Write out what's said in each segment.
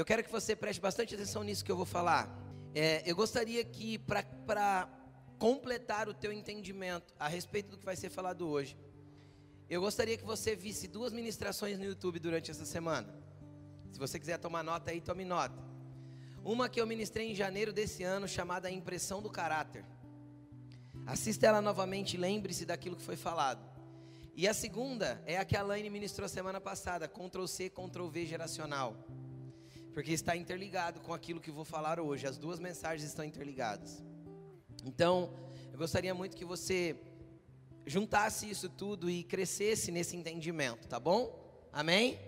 Eu quero que você preste bastante atenção nisso que eu vou falar. É, eu gostaria que, para completar o teu entendimento a respeito do que vai ser falado hoje, eu gostaria que você visse duas ministrações no YouTube durante essa semana. Se você quiser tomar nota aí, tome nota. Uma que eu ministrei em janeiro desse ano, chamada A Impressão do Caráter. Assista ela novamente e lembre-se daquilo que foi falado. E a segunda é a que a Laine ministrou semana passada, Ctrl C, Ctrl V geracional. Porque está interligado com aquilo que vou falar hoje. As duas mensagens estão interligadas. Então, eu gostaria muito que você juntasse isso tudo e crescesse nesse entendimento, tá bom? Amém?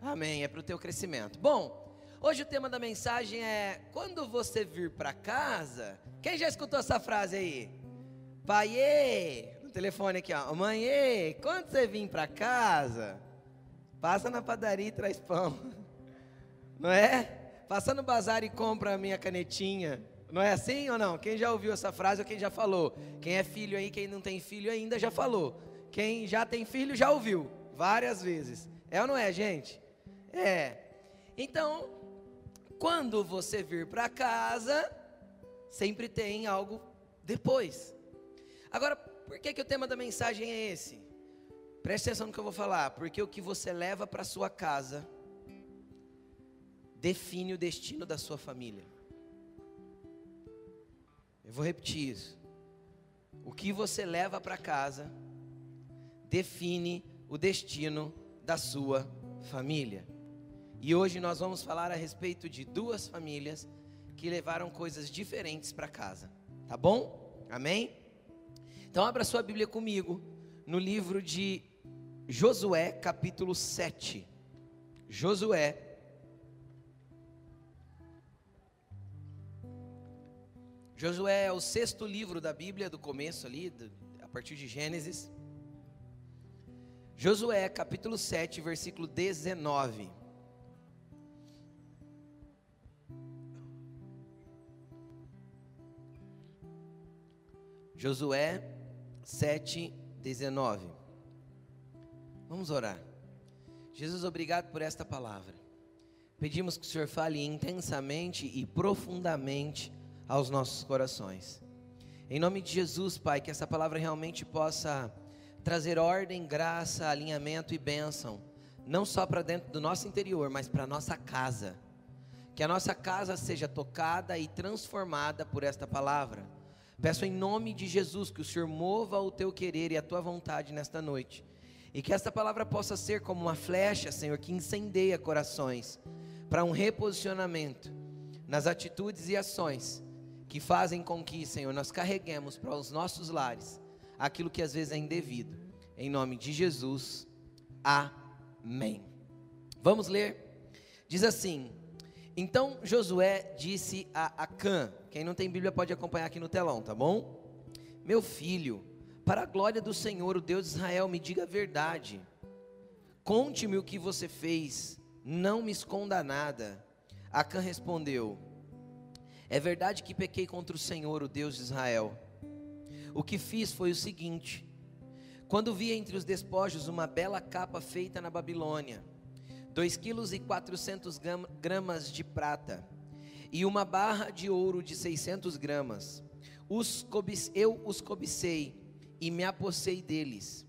Amém, é para o teu crescimento. Bom, hoje o tema da mensagem é: quando você vir para casa. Quem já escutou essa frase aí? Paiê, no telefone aqui, ó. Mãe, quando você vir para casa, passa na padaria e traz pão. Não é? Passa no bazar e compra a minha canetinha. Não é assim ou não? Quem já ouviu essa frase ou quem já falou? Quem é filho aí, quem não tem filho ainda já falou. Quem já tem filho já ouviu várias vezes. É ou não é, gente? É. Então, quando você vir para casa, sempre tem algo depois. Agora, por que, que o tema da mensagem é esse? Preste atenção no que eu vou falar, porque o que você leva para sua casa define o destino da sua família. Eu vou repetir isso. O que você leva para casa define o destino da sua família. E hoje nós vamos falar a respeito de duas famílias que levaram coisas diferentes para casa. Tá bom? Amém? Então abra sua Bíblia comigo no livro de Josué, capítulo 7. Josué, Josué é o sexto livro da Bíblia, do começo ali, a partir de Gênesis. Josué, capítulo 7, versículo 19. Josué 7, 19. Vamos orar. Jesus, obrigado por esta palavra. Pedimos que o Senhor fale intensamente e profundamente aos nossos corações. Em nome de Jesus, Pai, que essa palavra realmente possa trazer ordem, graça, alinhamento e bênção, não só para dentro do nosso interior, mas para a nossa casa. Que a nossa casa seja tocada e transformada por esta palavra. Peço em nome de Jesus que o Senhor mova o teu querer e a tua vontade nesta noite. E que esta palavra possa ser como uma flecha, Senhor, que incendeia corações para um reposicionamento nas atitudes e ações que fazem com que, Senhor, nós carreguemos para os nossos lares aquilo que às vezes é indevido. Em nome de Jesus, amém. Vamos ler? Diz assim: Então Josué disse a Acã, quem não tem Bíblia pode acompanhar aqui no telão, tá bom? Meu filho, para a glória do Senhor, o Deus de Israel, me diga a verdade. Conte-me o que você fez, não me esconda nada. Acã respondeu: é verdade que pequei contra o Senhor, o Deus de Israel. O que fiz foi o seguinte: quando vi entre os despojos uma bela capa feita na Babilônia, dois quilos e quatrocentos gramas de prata e uma barra de ouro de 600 gramas, os eu os cobicei e me apossei deles.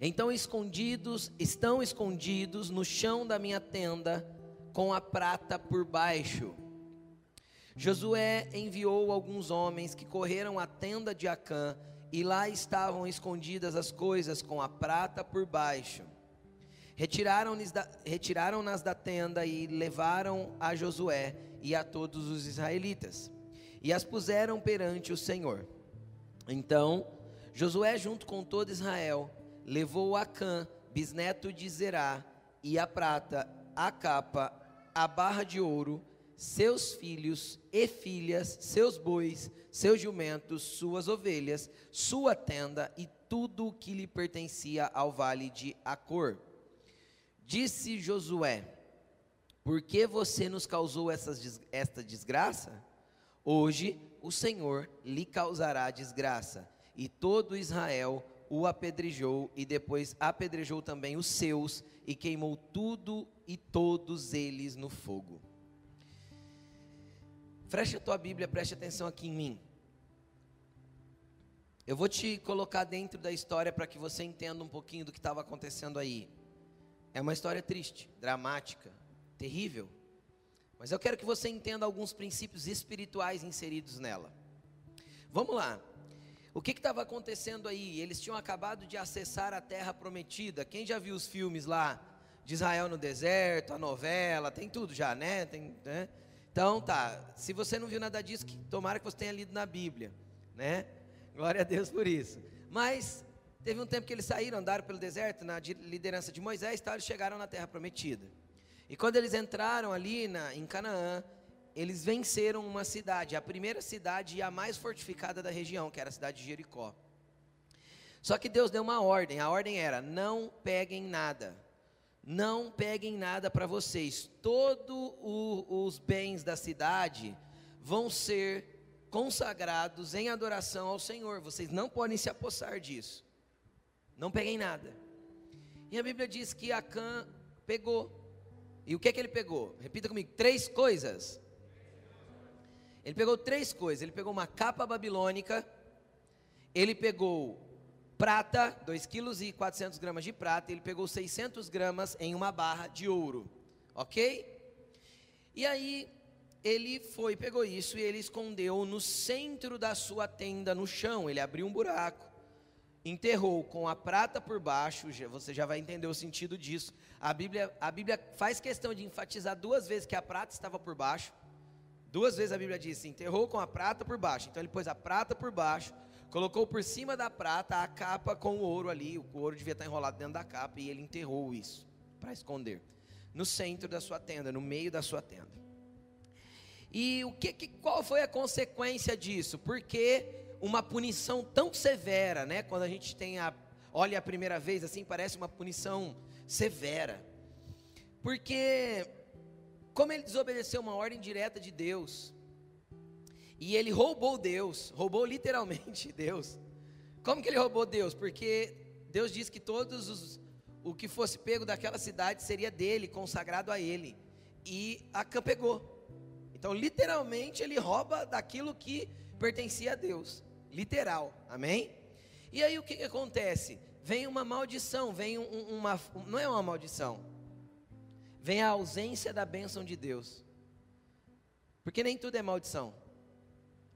Então escondidos, estão escondidos no chão da minha tenda, com a prata por baixo Josué enviou alguns homens que correram à tenda de Acã, e lá estavam escondidas as coisas com a prata por baixo. Retiraram-nas da, retiraram da tenda e levaram a Josué e a todos os israelitas, e as puseram perante o Senhor. Então, Josué, junto com todo Israel, levou Acã, bisneto de Zerá, e a prata, a capa, a barra de ouro, seus filhos e filhas, seus bois, seus jumentos, suas ovelhas, sua tenda e tudo o que lhe pertencia ao vale de Acor. Disse Josué: Por que você nos causou essas, esta desgraça? Hoje o Senhor lhe causará desgraça, e todo Israel o apedrejou e depois apedrejou também os seus e queimou tudo e todos eles no fogo. Feche a tua Bíblia, preste atenção aqui em mim. Eu vou te colocar dentro da história para que você entenda um pouquinho do que estava acontecendo aí. É uma história triste, dramática, terrível. Mas eu quero que você entenda alguns princípios espirituais inseridos nela. Vamos lá. O que estava acontecendo aí? Eles tinham acabado de acessar a terra prometida. Quem já viu os filmes lá de Israel no deserto, a novela, tem tudo já, né? Tem, né? Então tá. Se você não viu nada disso, que, tomara que você tenha lido na Bíblia, né? Glória a Deus por isso. Mas teve um tempo que eles saíram, andaram pelo deserto na liderança de Moisés, tal, eles chegaram na terra prometida. E quando eles entraram ali na, em Canaã, eles venceram uma cidade, a primeira cidade e a mais fortificada da região, que era a cidade de Jericó. Só que Deus deu uma ordem, a ordem era: não peguem nada, não peguem nada para vocês, todos os bens da cidade vão ser consagrados em adoração ao Senhor, vocês não podem se apossar disso, não peguem nada. E a Bíblia diz que Acã pegou, e o que é que ele pegou? Repita comigo: três coisas. Ele pegou três coisas. Ele pegou uma capa babilônica, ele pegou prata, 2 quilos e 400 gramas de prata, ele pegou 600 gramas em uma barra de ouro, ok? E aí ele foi, pegou isso e ele escondeu no centro da sua tenda, no chão. Ele abriu um buraco, enterrou com a prata por baixo. Você já vai entender o sentido disso. A Bíblia, a Bíblia faz questão de enfatizar duas vezes que a prata estava por baixo. Duas vezes a Bíblia diz: enterrou com a prata por baixo. Então ele pôs a prata por baixo, colocou por cima da prata a capa com o ouro ali. O ouro devia estar enrolado dentro da capa e ele enterrou isso para esconder no centro da sua tenda, no meio da sua tenda. E o que, que qual foi a consequência disso? Porque uma punição tão severa, né? Quando a gente tem a olha a primeira vez assim, parece uma punição severa. Porque como ele desobedeceu uma ordem direta de Deus, e ele roubou Deus, roubou literalmente Deus. Como que ele roubou Deus? Porque Deus disse que todos os o que fosse pego daquela cidade seria dele, consagrado a ele. E Acã pegou. Então, literalmente, ele rouba daquilo que pertencia a Deus. Literal. Amém? E aí o que, que acontece? Vem uma maldição, vem um, uma. Não é uma maldição vem a ausência da bênção de Deus. Porque nem tudo é maldição.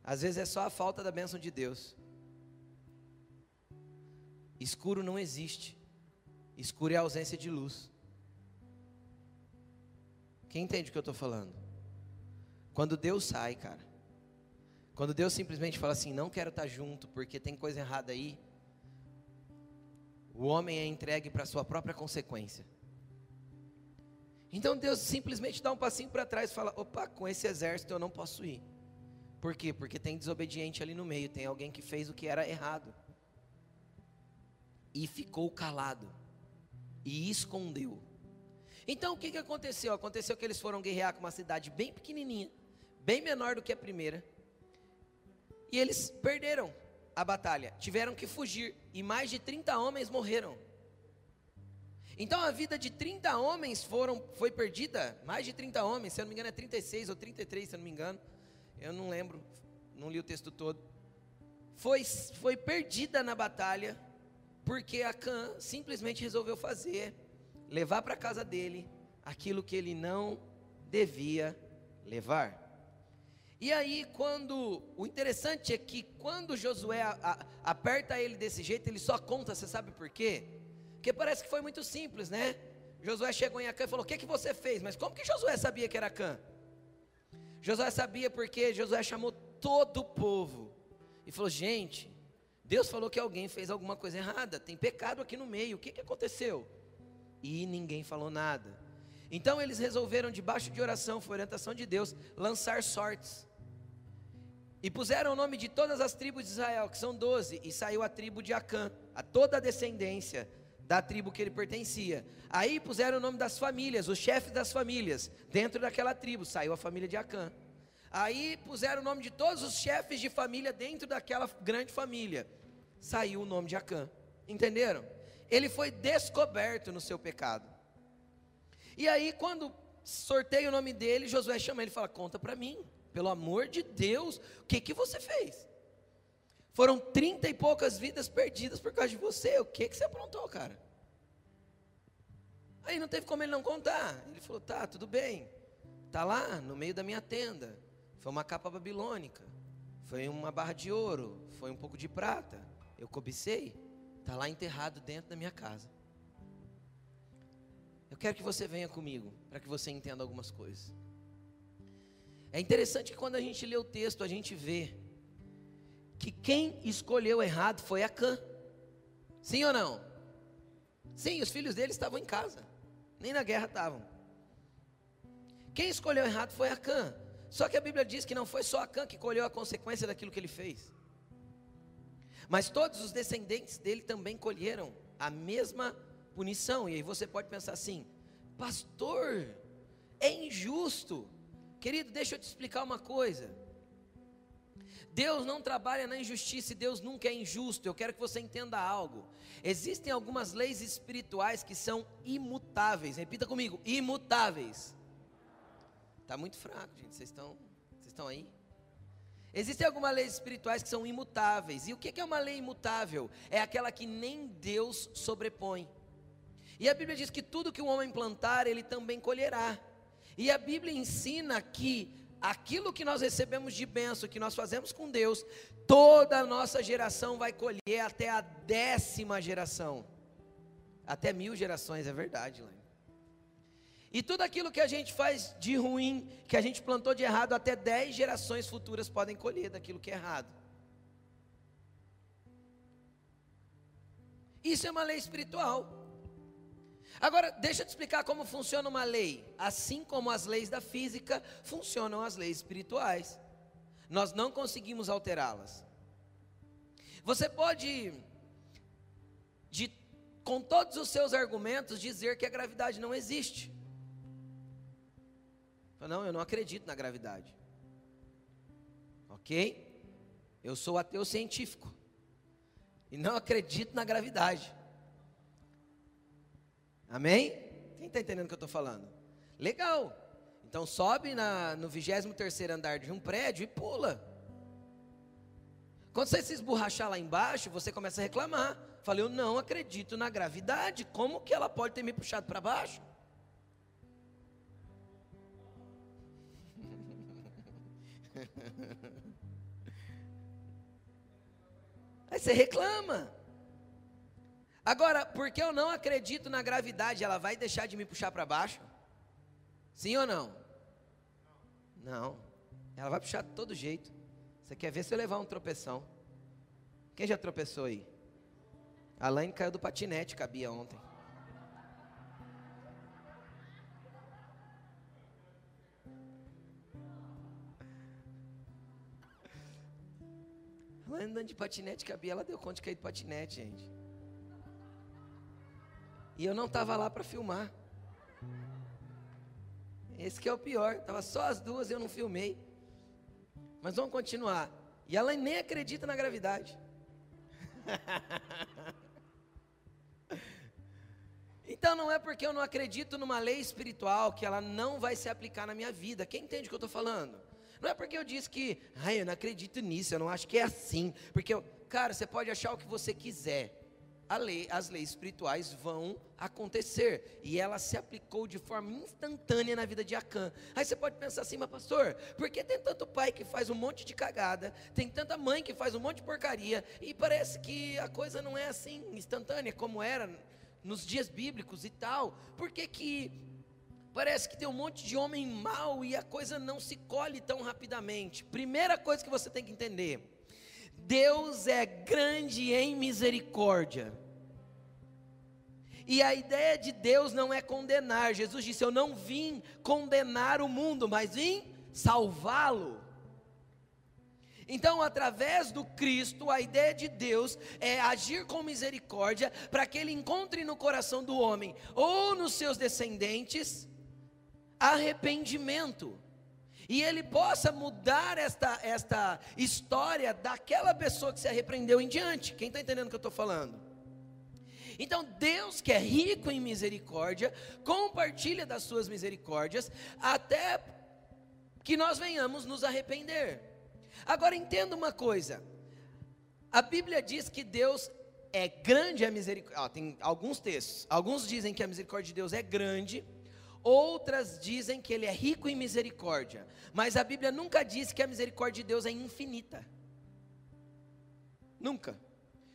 Às vezes é só a falta da bênção de Deus. Escuro não existe. Escuro é a ausência de luz. Quem entende o que eu estou falando? Quando Deus sai, cara. Quando Deus simplesmente fala assim: não quero estar junto porque tem coisa errada aí. O homem é entregue para sua própria consequência. Então Deus simplesmente dá um passinho para trás e fala: opa, com esse exército eu não posso ir. Por quê? Porque tem desobediente ali no meio, tem alguém que fez o que era errado. E ficou calado. E escondeu. Então o que, que aconteceu? Aconteceu que eles foram guerrear com uma cidade bem pequenininha, bem menor do que a primeira. E eles perderam a batalha, tiveram que fugir. E mais de 30 homens morreram. Então a vida de 30 homens foram, foi perdida, mais de 30 homens, se eu não me engano é 36 ou 33, se eu não me engano, eu não lembro, não li o texto todo. Foi, foi perdida na batalha, porque Acã simplesmente resolveu fazer, levar para casa dele aquilo que ele não devia levar. E aí, quando. O interessante é que quando Josué a, a, aperta ele desse jeito, ele só conta, você sabe por quê? Porque parece que foi muito simples, né? Josué chegou em Acã e falou: O que, que você fez? Mas como que Josué sabia que era Acã? Josué sabia porque Josué chamou todo o povo e falou: Gente, Deus falou que alguém fez alguma coisa errada, tem pecado aqui no meio, o que, que aconteceu? E ninguém falou nada. Então eles resolveram, debaixo de oração, foi orientação de Deus, lançar sortes. E puseram o nome de todas as tribos de Israel, que são doze, e saiu a tribo de Acã, a toda a descendência da tribo que ele pertencia. Aí puseram o nome das famílias, os chefes das famílias, dentro daquela tribo, saiu a família de Acã. Aí puseram o nome de todos os chefes de família dentro daquela grande família, saiu o nome de Acã. Entenderam? Ele foi descoberto no seu pecado. E aí, quando sorteia o nome dele, Josué chama ele e fala: Conta para mim, pelo amor de Deus, o que, que você fez? Foram trinta e poucas vidas perdidas por causa de você. O que, que você aprontou, cara? Aí não teve como ele não contar. Ele falou: Tá, tudo bem. Tá lá no meio da minha tenda. Foi uma capa babilônica. Foi uma barra de ouro. Foi um pouco de prata. Eu cobicei. Está lá enterrado dentro da minha casa. Eu quero que você venha comigo, para que você entenda algumas coisas. É interessante que quando a gente lê o texto, a gente vê que quem escolheu errado foi Acã. Sim ou não? Sim, os filhos dele estavam em casa, nem na guerra estavam. Quem escolheu errado foi Acã. Só que a Bíblia diz que não foi só Acã que colheu a consequência daquilo que ele fez. Mas todos os descendentes dele também colheram a mesma punição. E aí você pode pensar assim: pastor, é injusto. Querido, deixa eu te explicar uma coisa. Deus não trabalha na injustiça e Deus nunca é injusto. Eu quero que você entenda algo. Existem algumas leis espirituais que são imutáveis. Repita comigo: imutáveis. Está muito fraco, gente. Vocês estão, vocês estão aí? Existem algumas leis espirituais que são imutáveis. E o que é uma lei imutável? É aquela que nem Deus sobrepõe. E a Bíblia diz que tudo que o homem plantar, ele também colherá. E a Bíblia ensina que aquilo que nós recebemos de bênção, que nós fazemos com Deus, toda a nossa geração vai colher até a décima geração. Até mil gerações, é verdade, Laine. E tudo aquilo que a gente faz de ruim, que a gente plantou de errado, até dez gerações futuras podem colher daquilo que é errado. Isso é uma lei espiritual. Agora, deixa eu te explicar como funciona uma lei. Assim como as leis da física, funcionam as leis espirituais. Nós não conseguimos alterá-las. Você pode, de, com todos os seus argumentos, dizer que a gravidade não existe. Não, eu não acredito na gravidade. Ok? Eu sou ateu científico. E não acredito na gravidade. Amém? Quem está entendendo o que eu estou falando? Legal. Então sobe na, no 23 andar de um prédio e pula. Quando você se esborrachar lá embaixo, você começa a reclamar. Falei, eu não acredito na gravidade. Como que ela pode ter me puxado para baixo? Aí você reclama. Agora, porque eu não acredito na gravidade, ela vai deixar de me puxar para baixo? Sim ou não? Não. Ela vai puxar de todo jeito. Você quer ver se eu levar um tropeção? Quem já tropeçou aí? A Laine caiu do patinete, cabia ontem. Ela andando de patinete, cabia, ela deu conta de cair de patinete, gente. E eu não estava lá para filmar. Esse que é o pior. Tava só as duas e eu não filmei. Mas vamos continuar. E ela nem acredita na gravidade. então não é porque eu não acredito numa lei espiritual que ela não vai se aplicar na minha vida. Quem entende o que eu estou falando? Não é porque eu disse que, ai, eu não acredito nisso, eu não acho que é assim. Porque, eu, cara, você pode achar o que você quiser. Lei, as leis espirituais vão acontecer. E ela se aplicou de forma instantânea na vida de Acã. Aí você pode pensar assim, mas pastor, por que tem tanto pai que faz um monte de cagada, tem tanta mãe que faz um monte de porcaria, e parece que a coisa não é assim instantânea como era nos dias bíblicos e tal? Por que, que Parece que tem um monte de homem mau e a coisa não se colhe tão rapidamente. Primeira coisa que você tem que entender: Deus é grande em misericórdia. E a ideia de Deus não é condenar. Jesus disse: Eu não vim condenar o mundo, mas vim salvá-lo. Então, através do Cristo, a ideia de Deus é agir com misericórdia para que ele encontre no coração do homem ou nos seus descendentes arrependimento. E ele possa mudar esta, esta história daquela pessoa que se arrependeu em diante. Quem está entendendo o que eu estou falando? Então, Deus, que é rico em misericórdia, compartilha das suas misericórdias até que nós venhamos nos arrepender. Agora, entenda uma coisa: a Bíblia diz que Deus é grande a misericórdia. tem alguns textos. Alguns dizem que a misericórdia de Deus é grande, outras dizem que ele é rico em misericórdia. Mas a Bíblia nunca diz que a misericórdia de Deus é infinita. Nunca.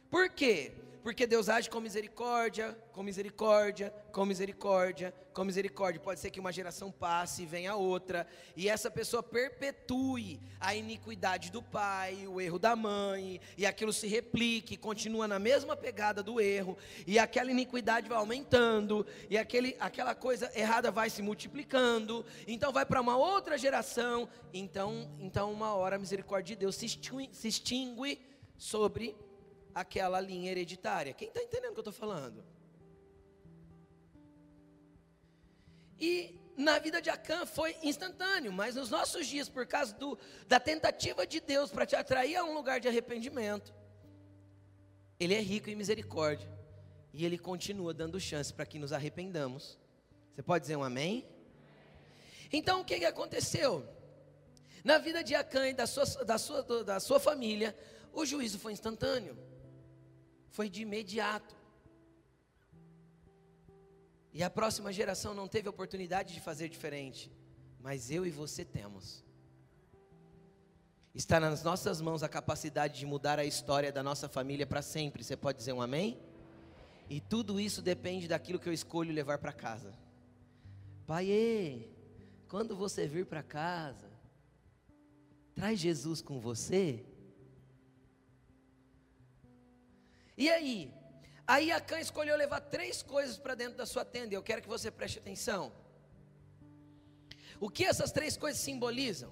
Por quê? Porque Deus age com misericórdia, com misericórdia, com misericórdia, com misericórdia. Pode ser que uma geração passe e venha outra, e essa pessoa perpetue a iniquidade do pai, o erro da mãe, e aquilo se replique, continua na mesma pegada do erro, e aquela iniquidade vai aumentando, e aquele, aquela coisa errada vai se multiplicando, então vai para uma outra geração, então, então uma hora a misericórdia de Deus se extingue, se extingue sobre aquela linha hereditária. Quem está entendendo o que eu estou falando? E na vida de Acã foi instantâneo, mas nos nossos dias, por causa do, da tentativa de Deus para te atrair a um lugar de arrependimento, Ele é rico em misericórdia e Ele continua dando chance para que nos arrependamos. Você pode dizer um amém? Então o que, que aconteceu? Na vida de Acã e da sua, da, sua, da sua família, o juízo foi instantâneo foi de imediato. E a próxima geração não teve oportunidade de fazer diferente, mas eu e você temos. Está nas nossas mãos a capacidade de mudar a história da nossa família para sempre. Você pode dizer um amém? E tudo isso depende daquilo que eu escolho levar para casa. Pai, quando você vir para casa, traz Jesus com você. E aí? Aí Acã escolheu levar três coisas para dentro da sua tenda, eu quero que você preste atenção. O que essas três coisas simbolizam?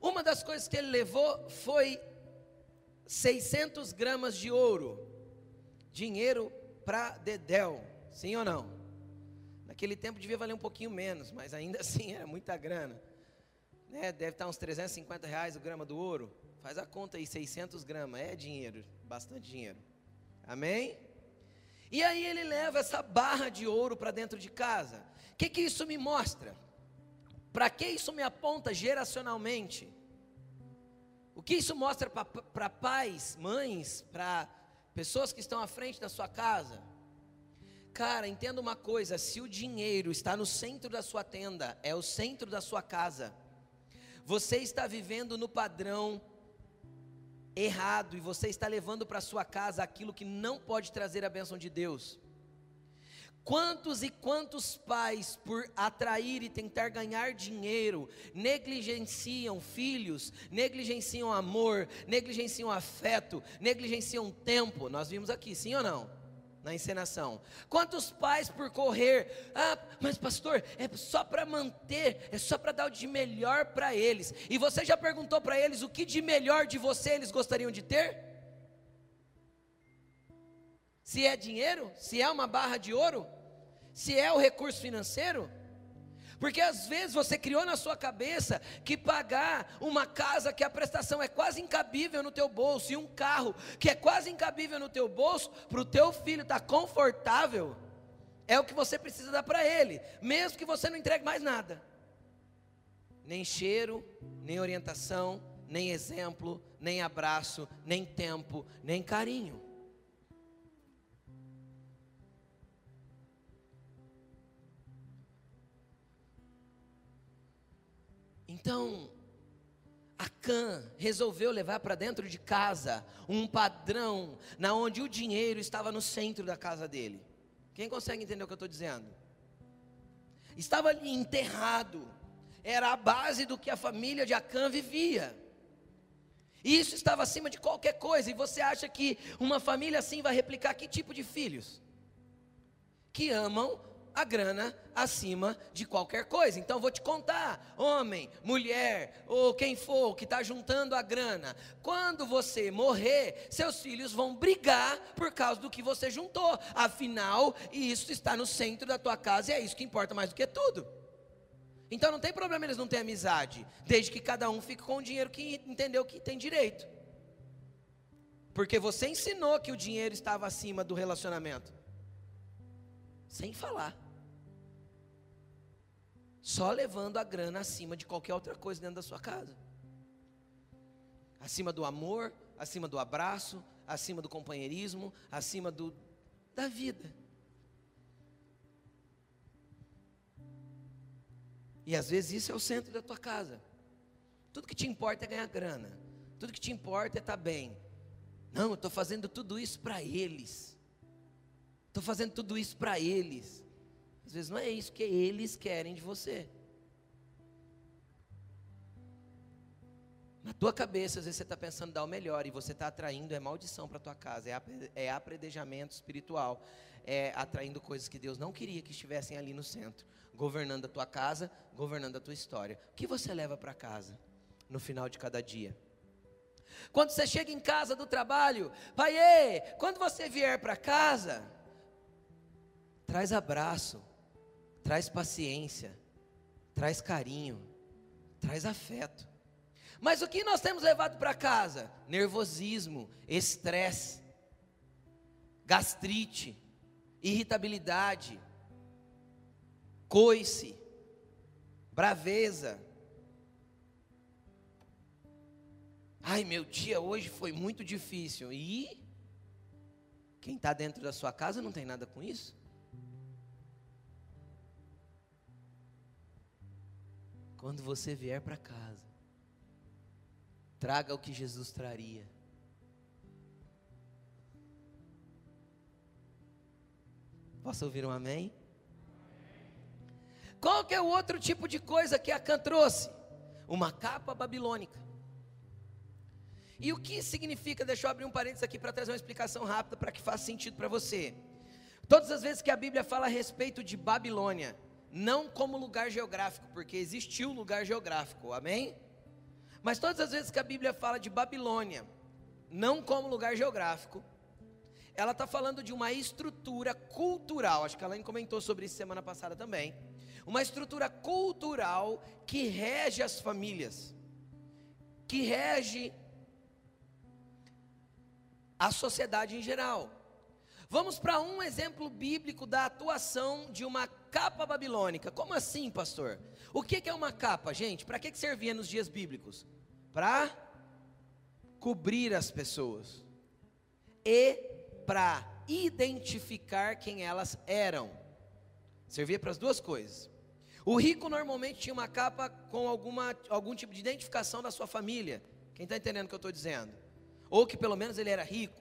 Uma das coisas que ele levou foi 600 gramas de ouro, dinheiro para Dedéu, sim ou não? Naquele tempo devia valer um pouquinho menos, mas ainda assim era muita grana. Né? Deve estar uns 350 reais o grama do ouro. Faz a conta aí, 600 gramas, é dinheiro, bastante dinheiro. Amém? E aí ele leva essa barra de ouro para dentro de casa. O que, que isso me mostra? Para que isso me aponta geracionalmente? O que isso mostra para pais, mães, para pessoas que estão à frente da sua casa? Cara, entenda uma coisa: se o dinheiro está no centro da sua tenda, é o centro da sua casa, você está vivendo no padrão errado e você está levando para sua casa aquilo que não pode trazer a bênção de Deus. Quantos e quantos pais, por atrair e tentar ganhar dinheiro, negligenciam filhos, negligenciam amor, negligenciam afeto, negligenciam tempo? Nós vimos aqui, sim ou não? Na encenação. Quantos pais por correr, ah, mas pastor, é só para manter, é só para dar o de melhor para eles. E você já perguntou para eles o que de melhor de você eles gostariam de ter? Se é dinheiro? Se é uma barra de ouro? Se é o recurso financeiro? Porque às vezes você criou na sua cabeça que pagar uma casa que a prestação é quase incabível no teu bolso e um carro que é quase incabível no teu bolso, para o teu filho estar tá confortável, é o que você precisa dar para ele, mesmo que você não entregue mais nada. Nem cheiro, nem orientação, nem exemplo, nem abraço, nem tempo, nem carinho. Então, Acã resolveu levar para dentro de casa um padrão na onde o dinheiro estava no centro da casa dele. Quem consegue entender o que eu estou dizendo? Estava ali enterrado, era a base do que a família de Acã vivia. Isso estava acima de qualquer coisa. E você acha que uma família assim vai replicar que tipo de filhos? Que amam a grana acima de qualquer coisa. Então vou te contar, homem, mulher ou quem for que está juntando a grana, quando você morrer, seus filhos vão brigar por causa do que você juntou. Afinal, isso está no centro da tua casa e é isso que importa mais do que tudo. Então não tem problema eles não terem amizade, desde que cada um fique com o dinheiro que entendeu que tem direito. Porque você ensinou que o dinheiro estava acima do relacionamento. Sem falar. Só levando a grana acima de qualquer outra coisa dentro da sua casa. Acima do amor, acima do abraço, acima do companheirismo, acima do da vida. E às vezes isso é o centro da tua casa. Tudo que te importa é ganhar grana. Tudo que te importa é estar tá bem. Não, eu estou fazendo tudo isso para eles. Estou fazendo tudo isso para eles. Às vezes não é isso que eles querem de você. Na tua cabeça, às vezes você está pensando dar o melhor e você está atraindo é maldição para tua casa, é, é apredejamento espiritual, é atraindo coisas que Deus não queria que estivessem ali no centro, governando a tua casa, governando a tua história. O que você leva para casa no final de cada dia? Quando você chega em casa do trabalho, pai, quando você vier para casa, traz abraço, traz paciência, traz carinho, traz afeto. Mas o que nós temos levado para casa? Nervosismo, estresse, gastrite, irritabilidade, coice, braveza. Ai, meu dia hoje foi muito difícil. E quem está dentro da sua casa não tem nada com isso? Quando você vier para casa, traga o que Jesus traria. Posso ouvir um amém? Qual que é o outro tipo de coisa que Acã trouxe? Uma capa babilônica. E o que significa, deixa eu abrir um parênteses aqui para trazer uma explicação rápida para que faça sentido para você. Todas as vezes que a Bíblia fala a respeito de Babilônia, não como lugar geográfico, porque existiu lugar geográfico, amém? Mas todas as vezes que a Bíblia fala de Babilônia, não como lugar geográfico, ela está falando de uma estrutura cultural, acho que ela comentou sobre isso semana passada também. Uma estrutura cultural que rege as famílias, que rege a sociedade em geral. Vamos para um exemplo bíblico da atuação de uma capa babilônica. Como assim, pastor? O que é uma capa, gente? Para que servia nos dias bíblicos? Para cobrir as pessoas e para identificar quem elas eram. Servia para as duas coisas. O rico normalmente tinha uma capa com alguma, algum tipo de identificação da sua família. Quem está entendendo o que eu estou dizendo? Ou que pelo menos ele era rico.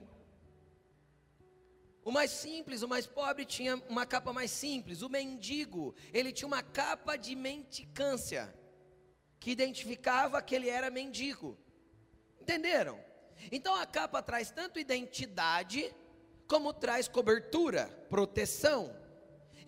O mais simples, o mais pobre tinha uma capa mais simples. O mendigo, ele tinha uma capa de mendicância, que identificava que ele era mendigo. Entenderam? Então a capa traz tanto identidade, como traz cobertura, proteção.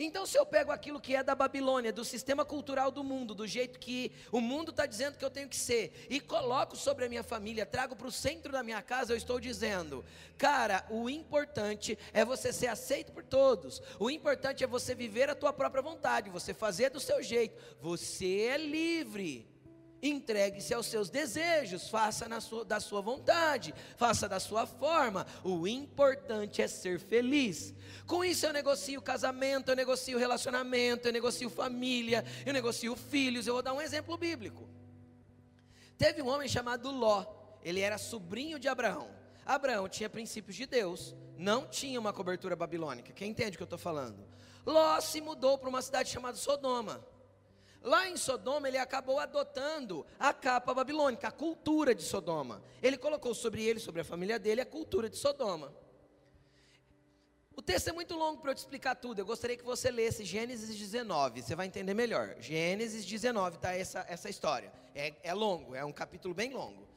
Então, se eu pego aquilo que é da Babilônia, do sistema cultural do mundo, do jeito que o mundo está dizendo que eu tenho que ser, e coloco sobre a minha família, trago para o centro da minha casa, eu estou dizendo, cara, o importante é você ser aceito por todos, o importante é você viver a tua própria vontade, você fazer do seu jeito, você é livre. Entregue-se aos seus desejos, faça sua, da sua vontade, faça da sua forma. O importante é ser feliz. Com isso eu negocio casamento, eu negocio relacionamento, eu negocio família, eu negocio filhos. Eu vou dar um exemplo bíblico. Teve um homem chamado Ló, ele era sobrinho de Abraão. Abraão tinha princípios de Deus, não tinha uma cobertura babilônica. Quem entende o que eu estou falando? Ló se mudou para uma cidade chamada Sodoma. Lá em Sodoma, ele acabou adotando a capa babilônica, a cultura de Sodoma. Ele colocou sobre ele, sobre a família dele, a cultura de Sodoma. O texto é muito longo para eu te explicar tudo. Eu gostaria que você lesse Gênesis 19, você vai entender melhor. Gênesis 19 está essa, essa história. É, é longo, é um capítulo bem longo.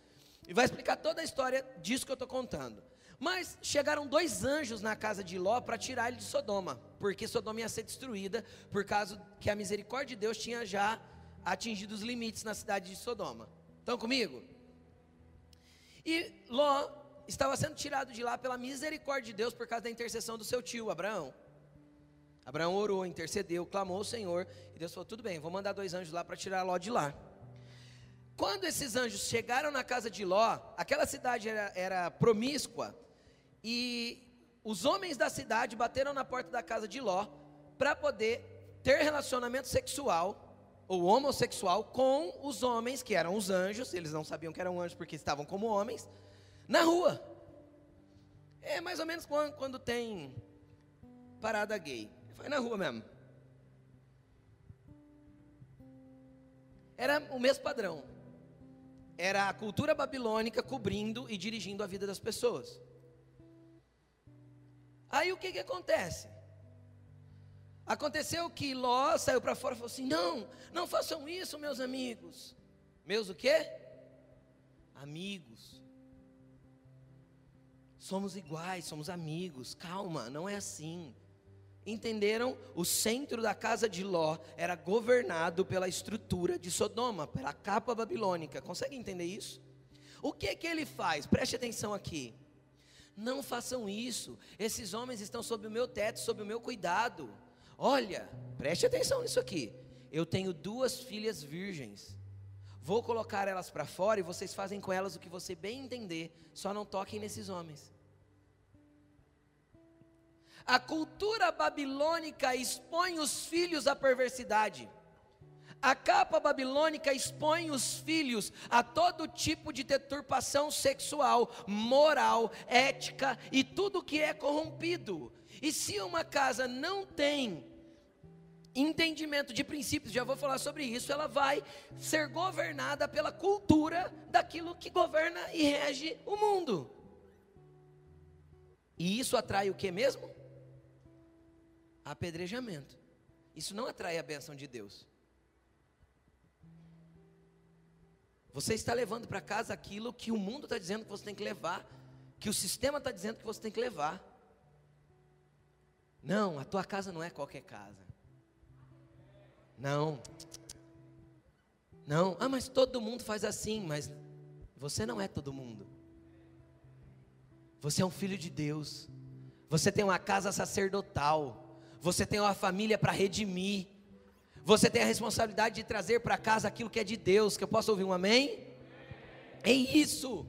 E vai explicar toda a história disso que eu estou contando. Mas chegaram dois anjos na casa de Ló para tirar ele de Sodoma, porque Sodoma ia ser destruída, por causa que a misericórdia de Deus tinha já atingido os limites na cidade de Sodoma. Estão comigo? E Ló estava sendo tirado de lá pela misericórdia de Deus por causa da intercessão do seu tio Abraão. Abraão orou, intercedeu, clamou ao Senhor, e Deus falou: tudo bem, vou mandar dois anjos lá para tirar Ló de lá. Quando esses anjos chegaram na casa de Ló, aquela cidade era, era promíscua, e os homens da cidade bateram na porta da casa de Ló para poder ter relacionamento sexual ou homossexual com os homens que eram os anjos, eles não sabiam que eram anjos porque estavam como homens, na rua. É mais ou menos quando, quando tem parada gay. Foi na rua mesmo. Era o mesmo padrão. Era a cultura babilônica cobrindo e dirigindo a vida das pessoas. Aí o que, que acontece? Aconteceu que Ló saiu para fora e falou assim: Não, não façam isso, meus amigos. Meus o quê? Amigos. Somos iguais, somos amigos. Calma, não é assim. Entenderam? O centro da casa de Ló era governado pela estrutura de Sodoma, pela capa babilônica. Consegue entender isso? O que que ele faz? Preste atenção aqui. Não façam isso. Esses homens estão sob o meu teto, sob o meu cuidado. Olha, preste atenção nisso aqui. Eu tenho duas filhas virgens. Vou colocar elas para fora e vocês fazem com elas o que você bem entender. Só não toquem nesses homens. A cultura babilônica expõe os filhos à perversidade. A capa babilônica expõe os filhos a todo tipo de deturpação sexual, moral, ética e tudo que é corrompido. E se uma casa não tem entendimento de princípios, já vou falar sobre isso, ela vai ser governada pela cultura daquilo que governa e rege o mundo. E isso atrai o que mesmo? Apedrejamento. Isso não atrai a bênção de Deus. Você está levando para casa aquilo que o mundo está dizendo que você tem que levar, que o sistema está dizendo que você tem que levar. Não, a tua casa não é qualquer casa. Não. Não, ah, mas todo mundo faz assim, mas você não é todo mundo. Você é um filho de Deus. Você tem uma casa sacerdotal. Você tem uma família para redimir. Você tem a responsabilidade de trazer para casa aquilo que é de Deus. Que eu posso ouvir um amém? É isso.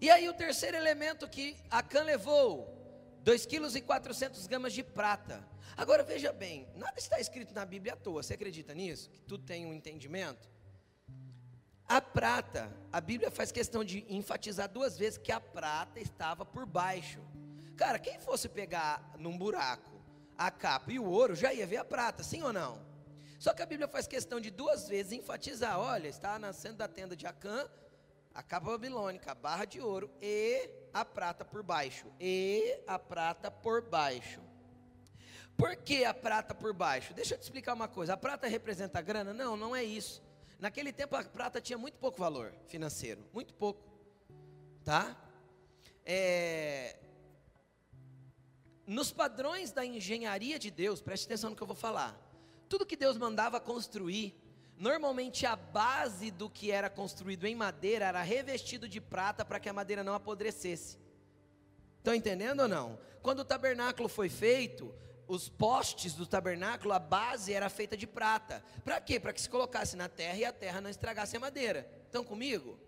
E aí o terceiro elemento que Acã levou, 2 quilos e 400 gramas de prata. Agora veja bem, nada está escrito na Bíblia à toa. Você acredita nisso? Que tudo tem um entendimento? A prata, a Bíblia faz questão de enfatizar duas vezes que a prata estava por baixo. Cara, quem fosse pegar num buraco a capa e o ouro, já ia ver a prata, sim ou não? Só que a Bíblia faz questão de duas vezes enfatizar: olha, está nascendo da tenda de Acã, a capa babilônica, a barra de ouro e a prata por baixo. E a prata por baixo. Por que a prata por baixo? Deixa eu te explicar uma coisa: a prata representa a grana? Não, não é isso. Naquele tempo a prata tinha muito pouco valor financeiro, muito pouco, tá? É, nos padrões da engenharia de Deus, preste atenção no que eu vou falar. Tudo que Deus mandava construir, normalmente a base do que era construído em madeira era revestido de prata para que a madeira não apodrecesse. Estão entendendo ou não? Quando o tabernáculo foi feito, os postes do tabernáculo, a base era feita de prata. Para quê? Para que se colocasse na terra e a terra não estragasse a madeira. Estão comigo?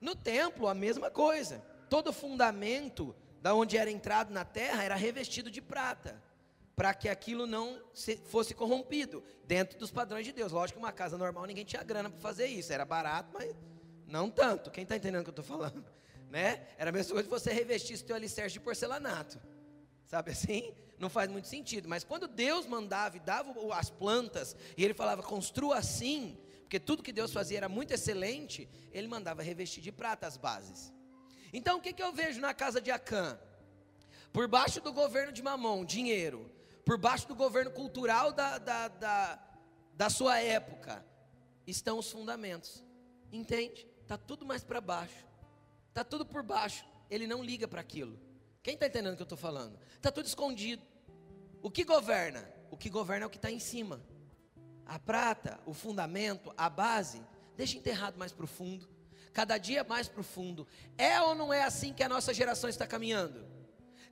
No templo, a mesma coisa. Todo fundamento da onde era entrado na terra era revestido de prata, para que aquilo não fosse corrompido, dentro dos padrões de Deus. Lógico que uma casa normal ninguém tinha grana para fazer isso, era barato, mas não tanto. Quem está entendendo o que eu estou falando? Né? Era a mesma coisa que você revestisse teu alicerce de porcelanato. Sabe assim? Não faz muito sentido. Mas quando Deus mandava e dava as plantas, e Ele falava, construa assim, porque tudo que Deus fazia era muito excelente, Ele mandava revestir de prata as bases. Então o que, que eu vejo na casa de Acã? Por baixo do governo de Mamon, dinheiro. Por baixo do governo cultural da, da, da, da sua época, estão os fundamentos. Entende? Está tudo mais para baixo. Está tudo por baixo. Ele não liga para aquilo. Quem está entendendo o que eu estou falando? Está tudo escondido. O que governa? O que governa é o que está em cima. A prata, o fundamento, a base, deixa enterrado mais profundo cada dia mais profundo. É ou não é assim que a nossa geração está caminhando?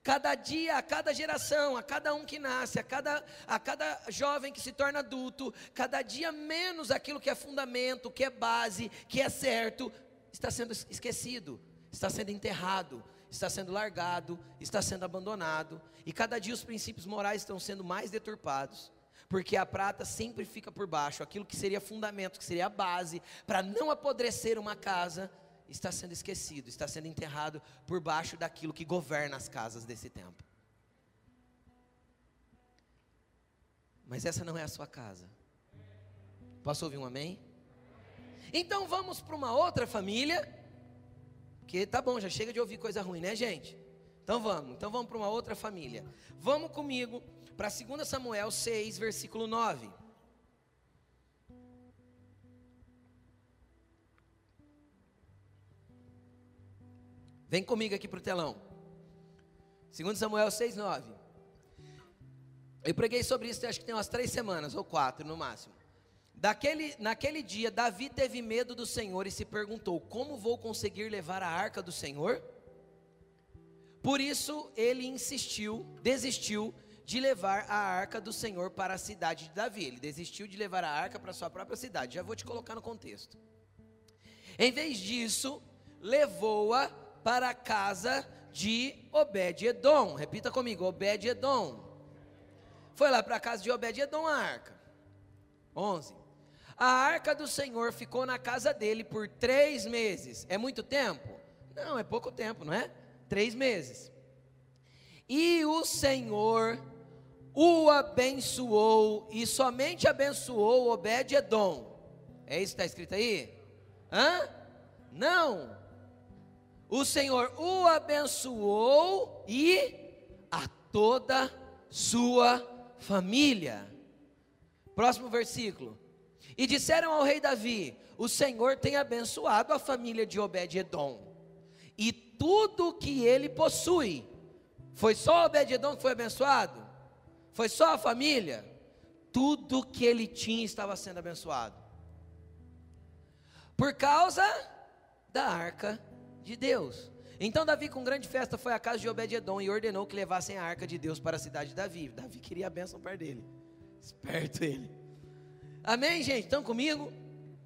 Cada dia, a cada geração, a cada um que nasce, a cada, a cada jovem que se torna adulto, cada dia menos aquilo que é fundamento, que é base, que é certo, está sendo esquecido, está sendo enterrado, está sendo largado, está sendo abandonado, e cada dia os princípios morais estão sendo mais deturpados, porque a prata sempre fica por baixo, aquilo que seria fundamento, que seria a base, para não apodrecer uma casa, está sendo esquecido, está sendo enterrado por baixo daquilo que governa as casas desse tempo. Mas essa não é a sua casa. Posso ouvir um amém? Então vamos para uma outra família, que tá bom, já chega de ouvir coisa ruim, né, gente? Então vamos, então vamos para uma outra família. Vamos comigo para 2 Samuel 6, versículo 9. Vem comigo aqui para o telão. 2 Samuel 6, 9. Eu preguei sobre isso, acho que tem umas três semanas, ou quatro no máximo. Daquele, naquele dia, Davi teve medo do Senhor e se perguntou: Como vou conseguir levar a arca do Senhor? Por isso ele insistiu, desistiu de levar a arca do Senhor para a cidade de Davi. Ele desistiu de levar a arca para sua própria cidade. Já vou te colocar no contexto. Em vez disso, levou-a para a casa de Obed-Edom. Repita comigo, Obed-Edom. Foi lá para a casa de Obed-Edom a arca. 11. A arca do Senhor ficou na casa dele por três meses. É muito tempo? Não, é pouco tempo, não é? Três meses. E o Senhor o abençoou, e somente abençoou Obed-Edom. É isso que está escrito aí? Hã? Não. O Senhor o abençoou e a toda sua família. Próximo versículo. E disseram ao rei Davi: O Senhor tem abençoado a família de Obed-edom e tudo que ele possui. Foi só Obed-edom que foi abençoado? Foi só a família? Tudo que ele tinha estava sendo abençoado. Por causa da arca de Deus. Então Davi, com grande festa, foi à casa de Obed-Edom e ordenou que levassem a arca de Deus para a cidade de Davi. Davi queria a bênção para dele. Esperto ele. Amém, gente? Estão comigo?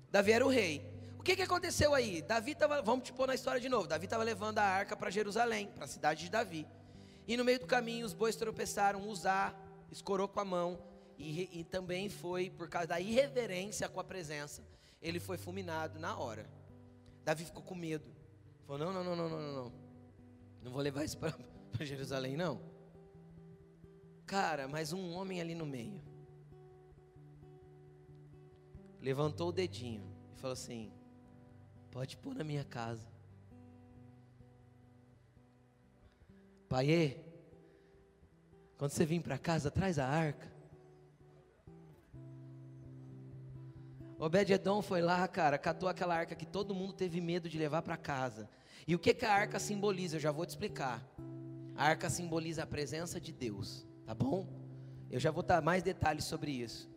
Davi era o rei. O que, que aconteceu aí? Davi estava, vamos te pôr na história de novo. Davi estava levando a arca para Jerusalém, para a cidade de Davi. E no meio do caminho os bois tropeçaram, Uzá escorou com a mão e, e também foi por causa da irreverência com a presença. Ele foi fulminado na hora. Davi ficou com medo. Falou: não, não, não, não, não, não. Não vou levar isso para Jerusalém, não. Cara, mas um homem ali no meio levantou o dedinho e falou assim: Pode pôr na minha casa. Pai, quando você vir para casa, traz a arca. Obed-Edom foi lá, cara, catou aquela arca que todo mundo teve medo de levar para casa. E o que, que a arca simboliza? Eu já vou te explicar. A arca simboliza a presença de Deus, tá bom? Eu já vou dar mais detalhes sobre isso.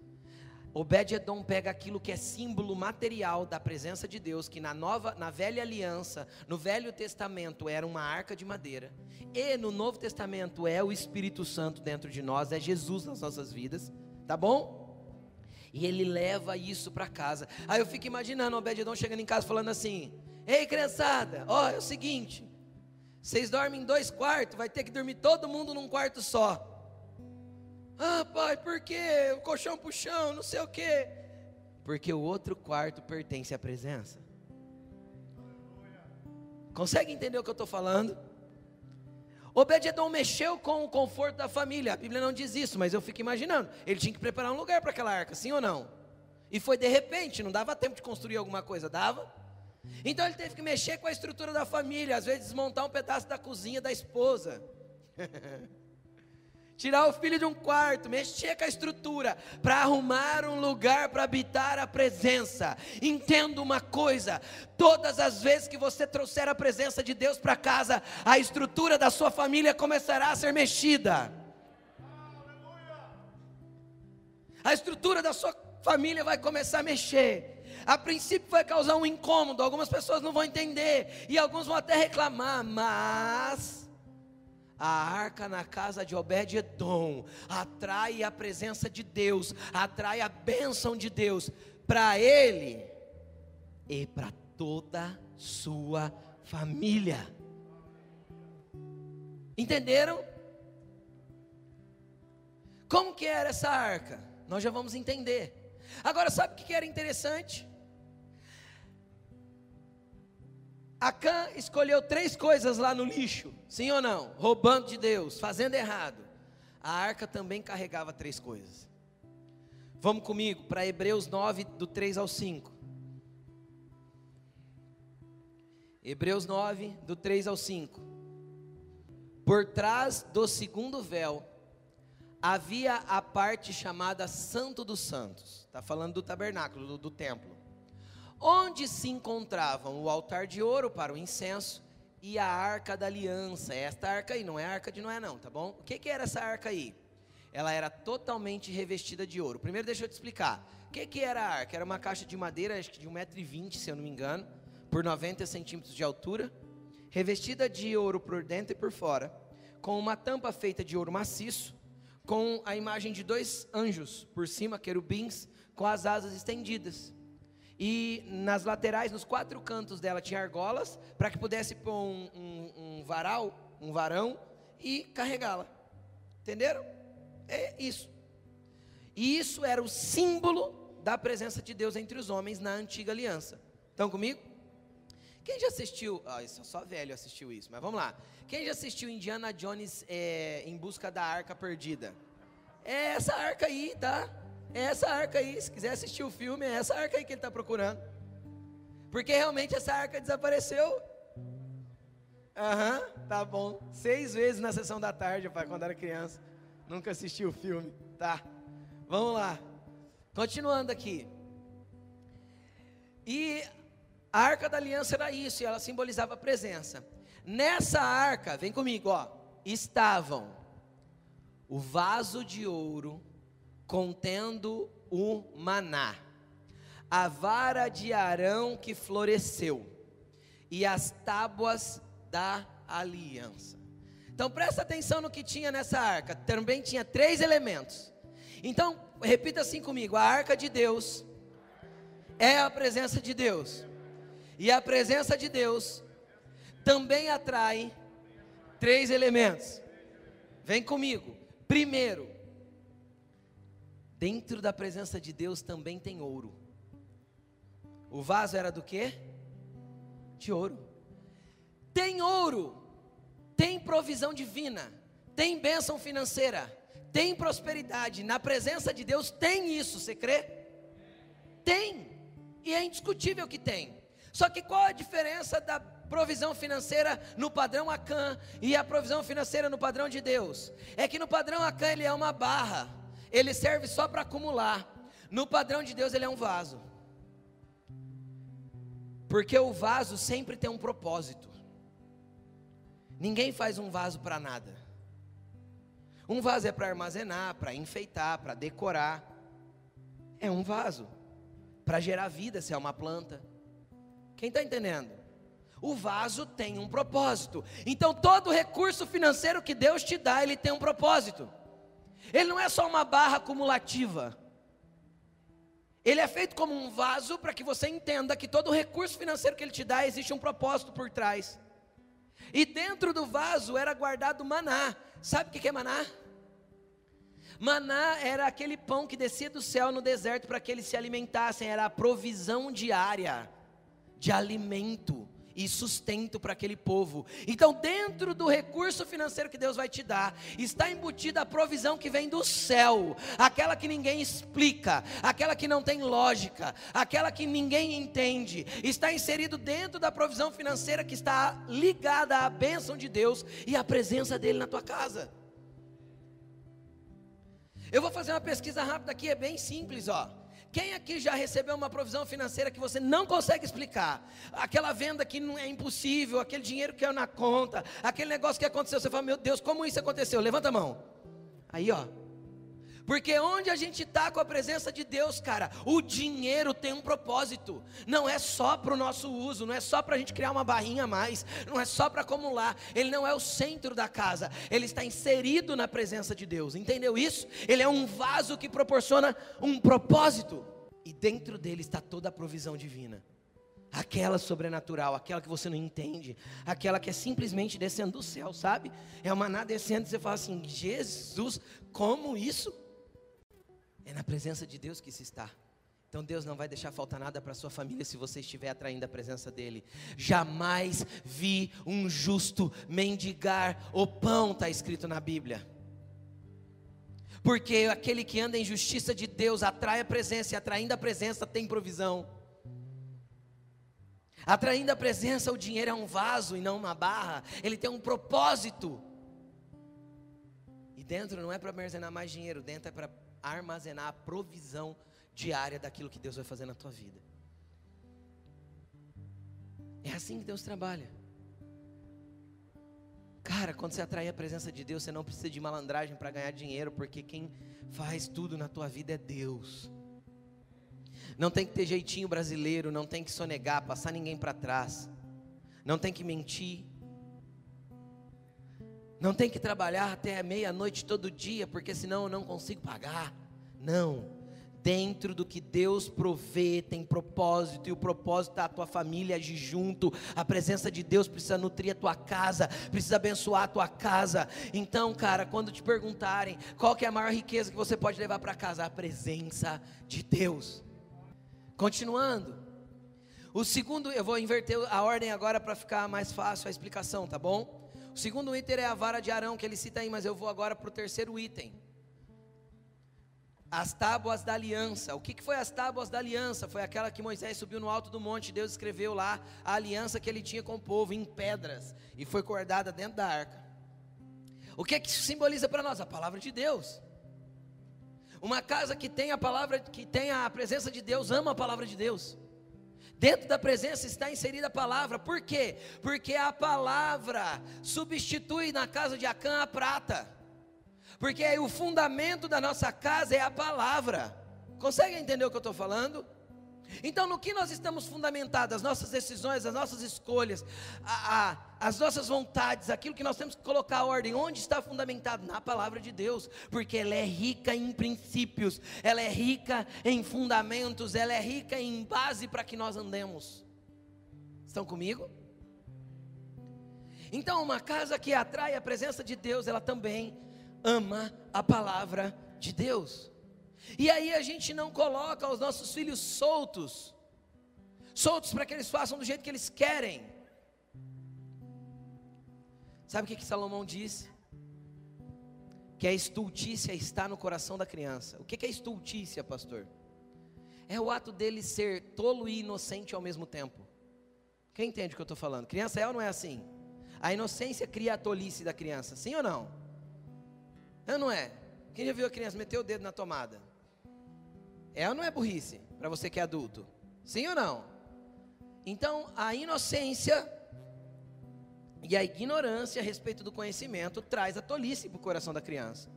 Obed-edom pega aquilo que é símbolo material da presença de Deus, que na nova, na velha aliança, no Velho Testamento era uma arca de madeira, e no Novo Testamento é o Espírito Santo dentro de nós, é Jesus nas nossas vidas, tá bom? E ele leva isso para casa. Aí eu fico imaginando Obed-edom chegando em casa falando assim: Ei, criançada, ó, é o seguinte: vocês dormem em dois quartos, vai ter que dormir todo mundo num quarto só. Ah, pai, por quê? O colchão pro chão, não sei o quê. Porque o outro quarto pertence à presença. Consegue entender o que eu estou falando? Obed-Edom mexeu com o conforto da família. A Bíblia não diz isso, mas eu fico imaginando. Ele tinha que preparar um lugar para aquela arca, sim ou não? E foi de repente, não dava tempo de construir alguma coisa, dava? Então ele teve que mexer com a estrutura da família, às vezes desmontar um pedaço da cozinha da esposa. Tirar o filho de um quarto, mexer com a estrutura, para arrumar um lugar para habitar a presença. Entenda uma coisa: todas as vezes que você trouxer a presença de Deus para casa, a estrutura da sua família começará a ser mexida. A estrutura da sua família vai começar a mexer. A princípio vai causar um incômodo, algumas pessoas não vão entender e alguns vão até reclamar, mas A arca na casa de Obed-Edom atrai a presença de Deus, atrai a bênção de Deus para ele e para toda sua família. Entenderam? Como que era essa arca? Nós já vamos entender. Agora, sabe o que era interessante? Acã escolheu três coisas lá no lixo, sim ou não? Roubando de Deus, fazendo errado. A arca também carregava três coisas. Vamos comigo para Hebreus 9, do 3 ao 5. Hebreus 9, do 3 ao 5. Por trás do segundo véu havia a parte chamada Santo dos Santos. Está falando do tabernáculo, do, do templo. Onde se encontravam o altar de ouro para o incenso e a arca da aliança. Esta arca aí, não é a arca de Noé, não, tá bom? O que, que era essa arca aí? Ela era totalmente revestida de ouro. Primeiro, deixa eu te explicar. O que, que era a arca? Era uma caixa de madeira, acho que de 1,20m, se eu não me engano, por 90 centímetros de altura, revestida de ouro por dentro e por fora, com uma tampa feita de ouro maciço com a imagem de dois anjos por cima, querubins, com as asas estendidas. E nas laterais, nos quatro cantos dela, tinha argolas, para que pudesse pôr um, um, um varal, um varão, e carregá-la. Entenderam? É isso. E isso era o símbolo da presença de Deus entre os homens na antiga aliança. Estão comigo? Quem já assistiu? Ah, isso, só velho assistiu isso, mas vamos lá. Quem já assistiu Indiana Jones é, em busca da arca perdida? É essa arca aí, tá? É essa arca aí. Se quiser assistir o filme, é essa arca aí que ele está procurando. Porque realmente essa arca desapareceu. Aham, uhum, tá bom. Seis vezes na sessão da tarde, pai, quando era criança. Nunca assisti o filme. Tá. Vamos lá. Continuando aqui. E a arca da aliança era isso, e ela simbolizava a presença. Nessa arca, vem comigo, ó, estavam o vaso de ouro contendo o maná, a vara de Arão que floresceu e as tábuas da aliança. Então presta atenção no que tinha nessa arca. Também tinha três elementos. Então repita assim comigo: a arca de Deus é a presença de Deus. E a presença de Deus também atrai três elementos. Vem comigo. Primeiro, dentro da presença de Deus também tem ouro. O vaso era do quê? De ouro. Tem ouro, tem provisão divina, tem bênção financeira, tem prosperidade. Na presença de Deus tem isso, você crê? Tem, e é indiscutível que tem. Só que qual a diferença da provisão financeira no padrão Acã e a provisão financeira no padrão de Deus? É que no padrão Acã ele é uma barra, ele serve só para acumular. No padrão de Deus ele é um vaso. Porque o vaso sempre tem um propósito. Ninguém faz um vaso para nada. Um vaso é para armazenar, para enfeitar, para decorar. É um vaso para gerar vida, se é uma planta. Quem está entendendo? O vaso tem um propósito. Então todo recurso financeiro que Deus te dá, ele tem um propósito. Ele não é só uma barra acumulativa. Ele é feito como um vaso para que você entenda que todo recurso financeiro que ele te dá existe um propósito por trás. E dentro do vaso era guardado maná. Sabe o que é maná? Maná era aquele pão que descia do céu no deserto para que eles se alimentassem, era a provisão diária de alimento e sustento para aquele povo. Então, dentro do recurso financeiro que Deus vai te dar, está embutida a provisão que vem do céu, aquela que ninguém explica, aquela que não tem lógica, aquela que ninguém entende. Está inserido dentro da provisão financeira que está ligada à bênção de Deus e à presença dele na tua casa. Eu vou fazer uma pesquisa rápida aqui, é bem simples, ó. Quem aqui já recebeu uma provisão financeira que você não consegue explicar? Aquela venda que não é impossível, aquele dinheiro que é na conta, aquele negócio que aconteceu, você fala, meu Deus, como isso aconteceu? Levanta a mão. Aí, ó. Porque onde a gente está com a presença de Deus, cara, o dinheiro tem um propósito. Não é só para o nosso uso, não é só para a gente criar uma barrinha a mais, não é só para acumular. Ele não é o centro da casa, ele está inserido na presença de Deus. Entendeu isso? Ele é um vaso que proporciona um propósito. E dentro dele está toda a provisão divina. Aquela sobrenatural, aquela que você não entende, aquela que é simplesmente descendo do céu, sabe? É uma maná descendo e você fala assim: Jesus, como isso? É na presença de Deus que se está. Então Deus não vai deixar faltar nada para sua família se você estiver atraindo a presença dele. Jamais vi um justo mendigar o pão, está escrito na Bíblia. Porque aquele que anda em justiça de Deus atrai a presença, e atraindo a presença tem provisão. Atraindo a presença, o dinheiro é um vaso e não uma barra, ele tem um propósito. E dentro não é para armazenar mais dinheiro, dentro é para armazenar a provisão diária daquilo que Deus vai fazer na tua vida. É assim que Deus trabalha. Cara, quando você atrai a presença de Deus, você não precisa de malandragem para ganhar dinheiro, porque quem faz tudo na tua vida é Deus. Não tem que ter jeitinho brasileiro, não tem que sonegar, passar ninguém para trás. Não tem que mentir. Não tem que trabalhar até meia-noite todo dia, porque senão eu não consigo pagar. Não. Dentro do que Deus provê, tem propósito, e o propósito é a tua família agir junto. A presença de Deus precisa nutrir a tua casa, precisa abençoar a tua casa. Então, cara, quando te perguntarem qual que é a maior riqueza que você pode levar para casa, a presença de Deus. Continuando. O segundo, eu vou inverter a ordem agora para ficar mais fácil a explicação, tá bom? O segundo item é a vara de Arão, que ele cita aí, mas eu vou agora para o terceiro item. As tábuas da aliança. O que, que foi as tábuas da aliança? Foi aquela que Moisés subiu no alto do monte, Deus escreveu lá a aliança que ele tinha com o povo em pedras e foi cordada dentro da arca. O que que isso simboliza para nós? A palavra de Deus. Uma casa que tem a palavra, que tem a presença de Deus, ama a palavra de Deus. Dentro da presença está inserida a palavra. Por quê? Porque a palavra substitui na casa de Acã a prata. Porque o fundamento da nossa casa é a palavra. Consegue entender o que eu estou falando? Então, no que nós estamos fundamentados, as nossas decisões, as nossas escolhas, a, a, as nossas vontades, aquilo que nós temos que colocar a ordem, onde está fundamentado? Na palavra de Deus, porque ela é rica em princípios, ela é rica em fundamentos, ela é rica em base para que nós andemos. Estão comigo? Então, uma casa que atrai a presença de Deus, ela também ama a palavra de Deus. E aí a gente não coloca os nossos filhos soltos, soltos para que eles façam do jeito que eles querem. Sabe o que, que Salomão disse? Que a estultícia está no coração da criança. O que, que é estultícia, pastor? É o ato dele ser tolo e inocente ao mesmo tempo. Quem entende o que eu estou falando? Criança é ou não é assim? A inocência cria a tolice da criança, sim ou não? É ou não é? Quem já viu a criança meter o dedo na tomada? É ou não é burrice para você que é adulto? Sim ou não? Então, a inocência e a ignorância a respeito do conhecimento traz a tolice para o coração da criança.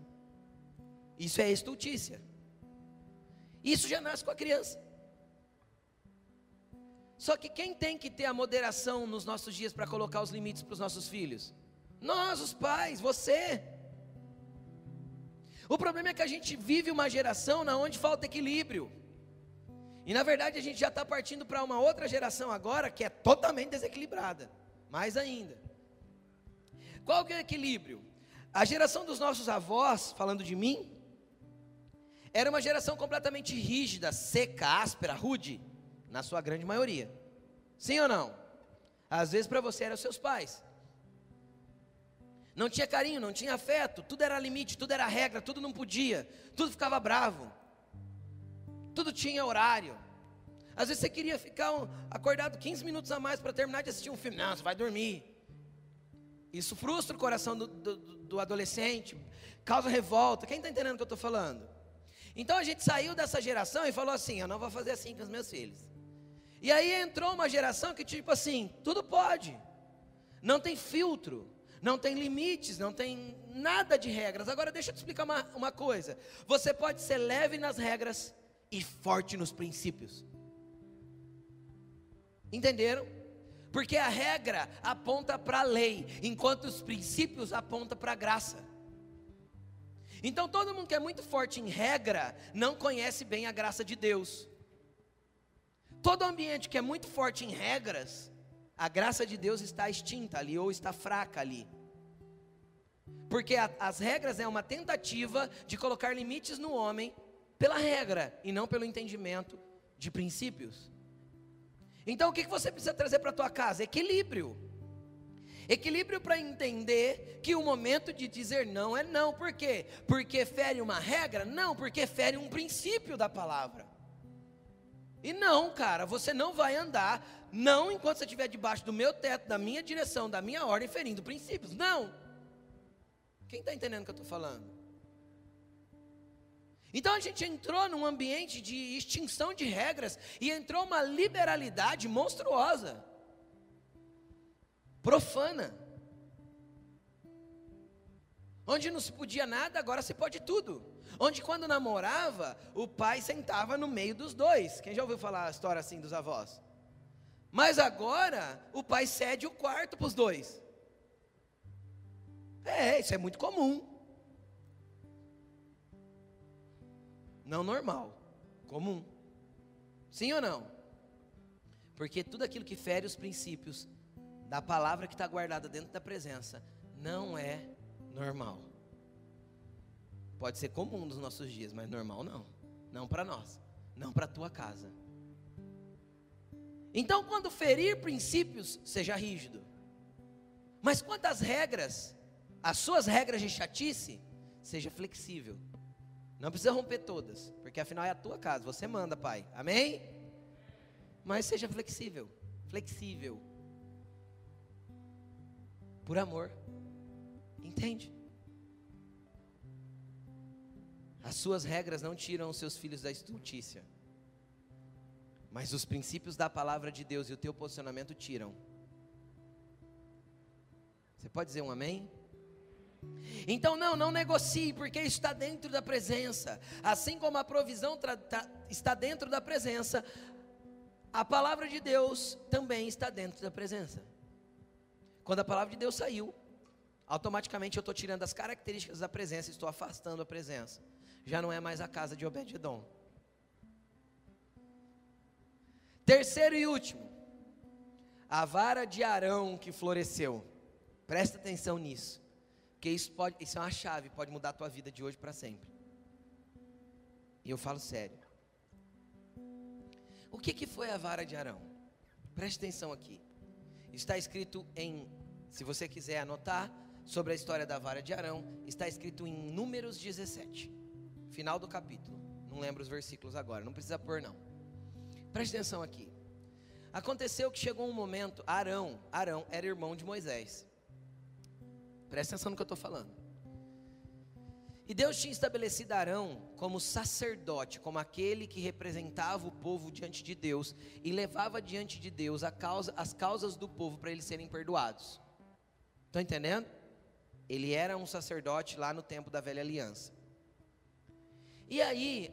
Isso é estultícia. Isso já nasce com a criança. Só que quem tem que ter a moderação nos nossos dias para colocar os limites para os nossos filhos? Nós, os pais, você. O problema é que a gente vive uma geração na onde falta equilíbrio. E na verdade a gente já está partindo para uma outra geração agora que é totalmente desequilibrada. Mais ainda. Qual que é o equilíbrio? A geração dos nossos avós, falando de mim, era uma geração completamente rígida, seca, áspera, rude, na sua grande maioria. Sim ou não? Às vezes para você eram seus pais. Não tinha carinho, não tinha afeto, tudo era limite, tudo era regra, tudo não podia, tudo ficava bravo, tudo tinha horário. Às vezes você queria ficar um, acordado 15 minutos a mais para terminar de assistir um filme, não, você vai dormir. Isso frustra o coração do, do, do adolescente, causa revolta. Quem está entendendo o que eu estou falando? Então a gente saiu dessa geração e falou assim: eu não vou fazer assim com os meus filhos. E aí entrou uma geração que, tipo assim, tudo pode, não tem filtro. Não tem limites, não tem nada de regras. Agora, deixa eu te explicar uma, uma coisa: você pode ser leve nas regras e forte nos princípios. Entenderam? Porque a regra aponta para a lei, enquanto os princípios apontam para a graça. Então todo mundo que é muito forte em regra não conhece bem a graça de Deus. Todo ambiente que é muito forte em regras, a graça de Deus está extinta ali ou está fraca ali. Porque a, as regras é uma tentativa de colocar limites no homem pela regra e não pelo entendimento de princípios. Então o que você precisa trazer para a tua casa? Equilíbrio. Equilíbrio para entender que o momento de dizer não é não. Por quê? Porque fere uma regra? Não, porque fere um princípio da palavra. E não, cara, você não vai andar, não enquanto você estiver debaixo do meu teto, da minha direção, da minha ordem, ferindo princípios. Não. Quem está entendendo o que eu estou falando? Então a gente entrou num ambiente de extinção de regras e entrou uma liberalidade monstruosa, profana. Onde não se podia nada, agora se pode tudo. Onde quando namorava, o pai sentava no meio dos dois. Quem já ouviu falar a história assim dos avós? Mas agora o pai cede o quarto para os dois. É, isso é muito comum. Não normal, comum. Sim ou não? Porque tudo aquilo que fere os princípios da palavra que está guardada dentro da presença não é normal. Pode ser comum nos nossos dias, mas normal não. Não para nós, não para a tua casa. Então, quando ferir princípios, seja rígido. Mas quanto às regras, as suas regras de chatice, seja flexível. Não precisa romper todas, porque afinal é a tua casa, você manda, pai. Amém? Mas seja flexível, flexível. Por amor. Entende? As suas regras não tiram os seus filhos da estultícia. Mas os princípios da palavra de Deus e o teu posicionamento tiram. Você pode dizer um amém? Então, não, não negocie, porque está dentro da presença. Assim como a provisão está dentro da presença, a palavra de Deus também está dentro da presença. Quando a palavra de Deus saiu, automaticamente eu estou tirando as características da presença, estou afastando a presença. Já não é mais a casa de Obed-Edom. Terceiro e último, a vara de Arão que floresceu. Presta atenção nisso. Porque isso, pode, isso é uma chave, pode mudar a tua vida de hoje para sempre. E eu falo sério. O que, que foi a vara de Arão? Preste atenção aqui. Está escrito em, se você quiser anotar, sobre a história da vara de Arão, está escrito em Números 17, final do capítulo. Não lembro os versículos agora, não precisa pôr não. Preste atenção aqui. Aconteceu que chegou um momento, Arão, Arão era irmão de Moisés. Presta atenção no que eu estou falando. E Deus tinha estabelecido Arão como sacerdote, como aquele que representava o povo diante de Deus e levava diante de Deus causa, as causas do povo para eles serem perdoados. Estão entendendo? Ele era um sacerdote lá no tempo da velha aliança. E aí,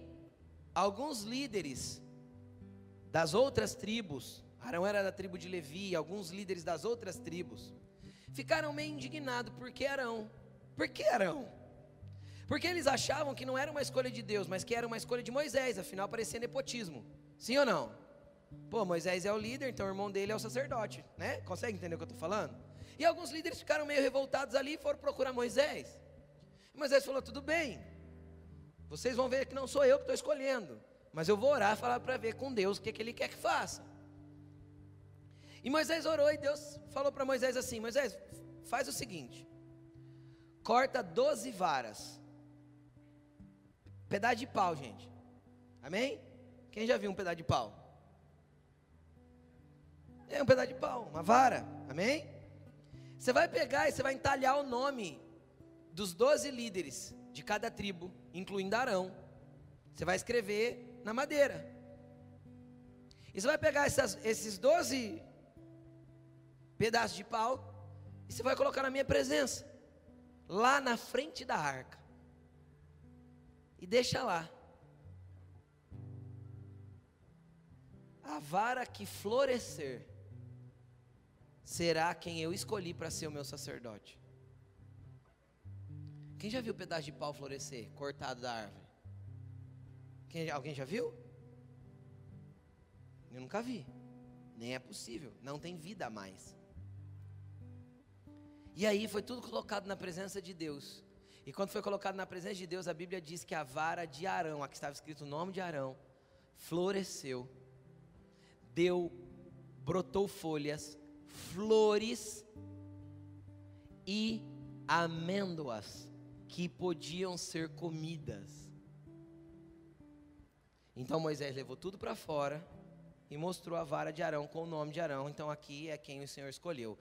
alguns líderes das outras tribos, Arão era da tribo de Levi, alguns líderes das outras tribos, ficaram meio indignados, porque Arão? Por que Arão? Porque eles achavam que não era uma escolha de Deus, mas que era uma escolha de Moisés, afinal parecia nepotismo. Sim ou não? Pô, Moisés é o líder, então o irmão dele é o sacerdote, né? Consegue entender o que eu estou falando? E alguns líderes ficaram meio revoltados ali e foram procurar Moisés. Moisés falou: tudo bem, vocês vão ver que não sou eu que estou escolhendo, mas eu vou orar, falar para ver com Deus o que, que Ele quer que faça. E Moisés orou e Deus falou para Moisés assim: Moisés, faz o seguinte: corta 12 varas, pedaço de pau, gente. Amém? Quem já viu um pedaço de pau? É um pedaço de pau, uma vara. Amém? Você vai pegar e você vai entalhar o nome dos 12 líderes de cada tribo, incluindo Arão. Você vai escrever na madeira. E você vai pegar essas, esses 12 pedaço de pau, E você vai colocar na minha presença, lá na frente da arca. E deixa lá. A vara que florescer será quem eu escolhi para ser o meu sacerdote. Quem já viu o pedaço de pau florescer, cortado da árvore? Quem, alguém já viu? Eu nunca vi. Nem é possível. Não tem vida mais. E aí foi tudo colocado na presença de Deus. E quando foi colocado na presença de Deus, a Bíblia diz que a vara de Arão, aqui estava escrito o nome de Arão, floresceu, deu, brotou folhas, flores e amêndoas que podiam ser comidas. Então Moisés levou tudo para fora e mostrou a vara de Arão com o nome de Arão. Então aqui é quem o Senhor escolheu.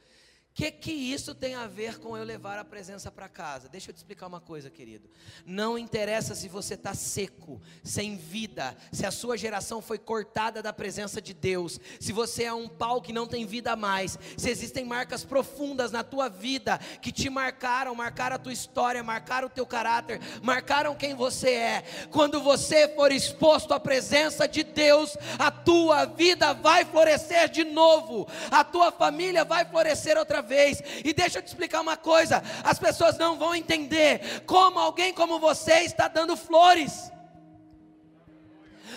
O que, que isso tem a ver com eu levar a presença para casa? Deixa eu te explicar uma coisa, querido. Não interessa se você está seco, sem vida, se a sua geração foi cortada da presença de Deus, se você é um pau que não tem vida mais, se existem marcas profundas na tua vida que te marcaram, marcaram a tua história, marcaram o teu caráter, marcaram quem você é. Quando você for exposto à presença de Deus, a tua vida vai florescer de novo, a tua família vai florescer outra vez. E deixa eu te explicar uma coisa: as pessoas não vão entender como alguém como você está dando flores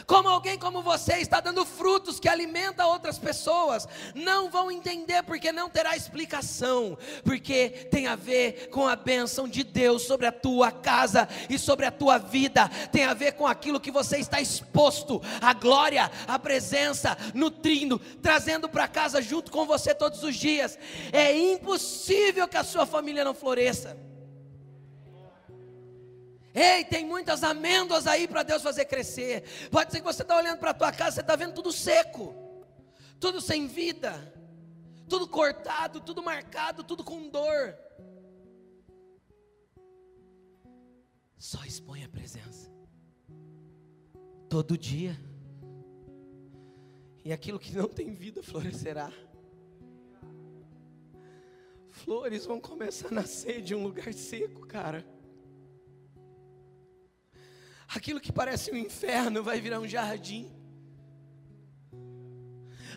como alguém como você está dando frutos que alimenta outras pessoas, não vão entender porque não terá explicação, porque tem a ver com a bênção de Deus sobre a tua casa e sobre a tua vida, tem a ver com aquilo que você está exposto, a glória, a presença, nutrindo, trazendo para casa junto com você todos os dias. É impossível que a sua família não floresça. Ei, tem muitas amêndoas aí para Deus fazer crescer. Pode ser que você está olhando para a tua casa, você está vendo tudo seco, tudo sem vida, tudo cortado, tudo marcado, tudo com dor. Só expõe a presença. Todo dia. E aquilo que não tem vida florescerá. Flores vão começar a nascer de um lugar seco, cara. Aquilo que parece um inferno vai virar um jardim.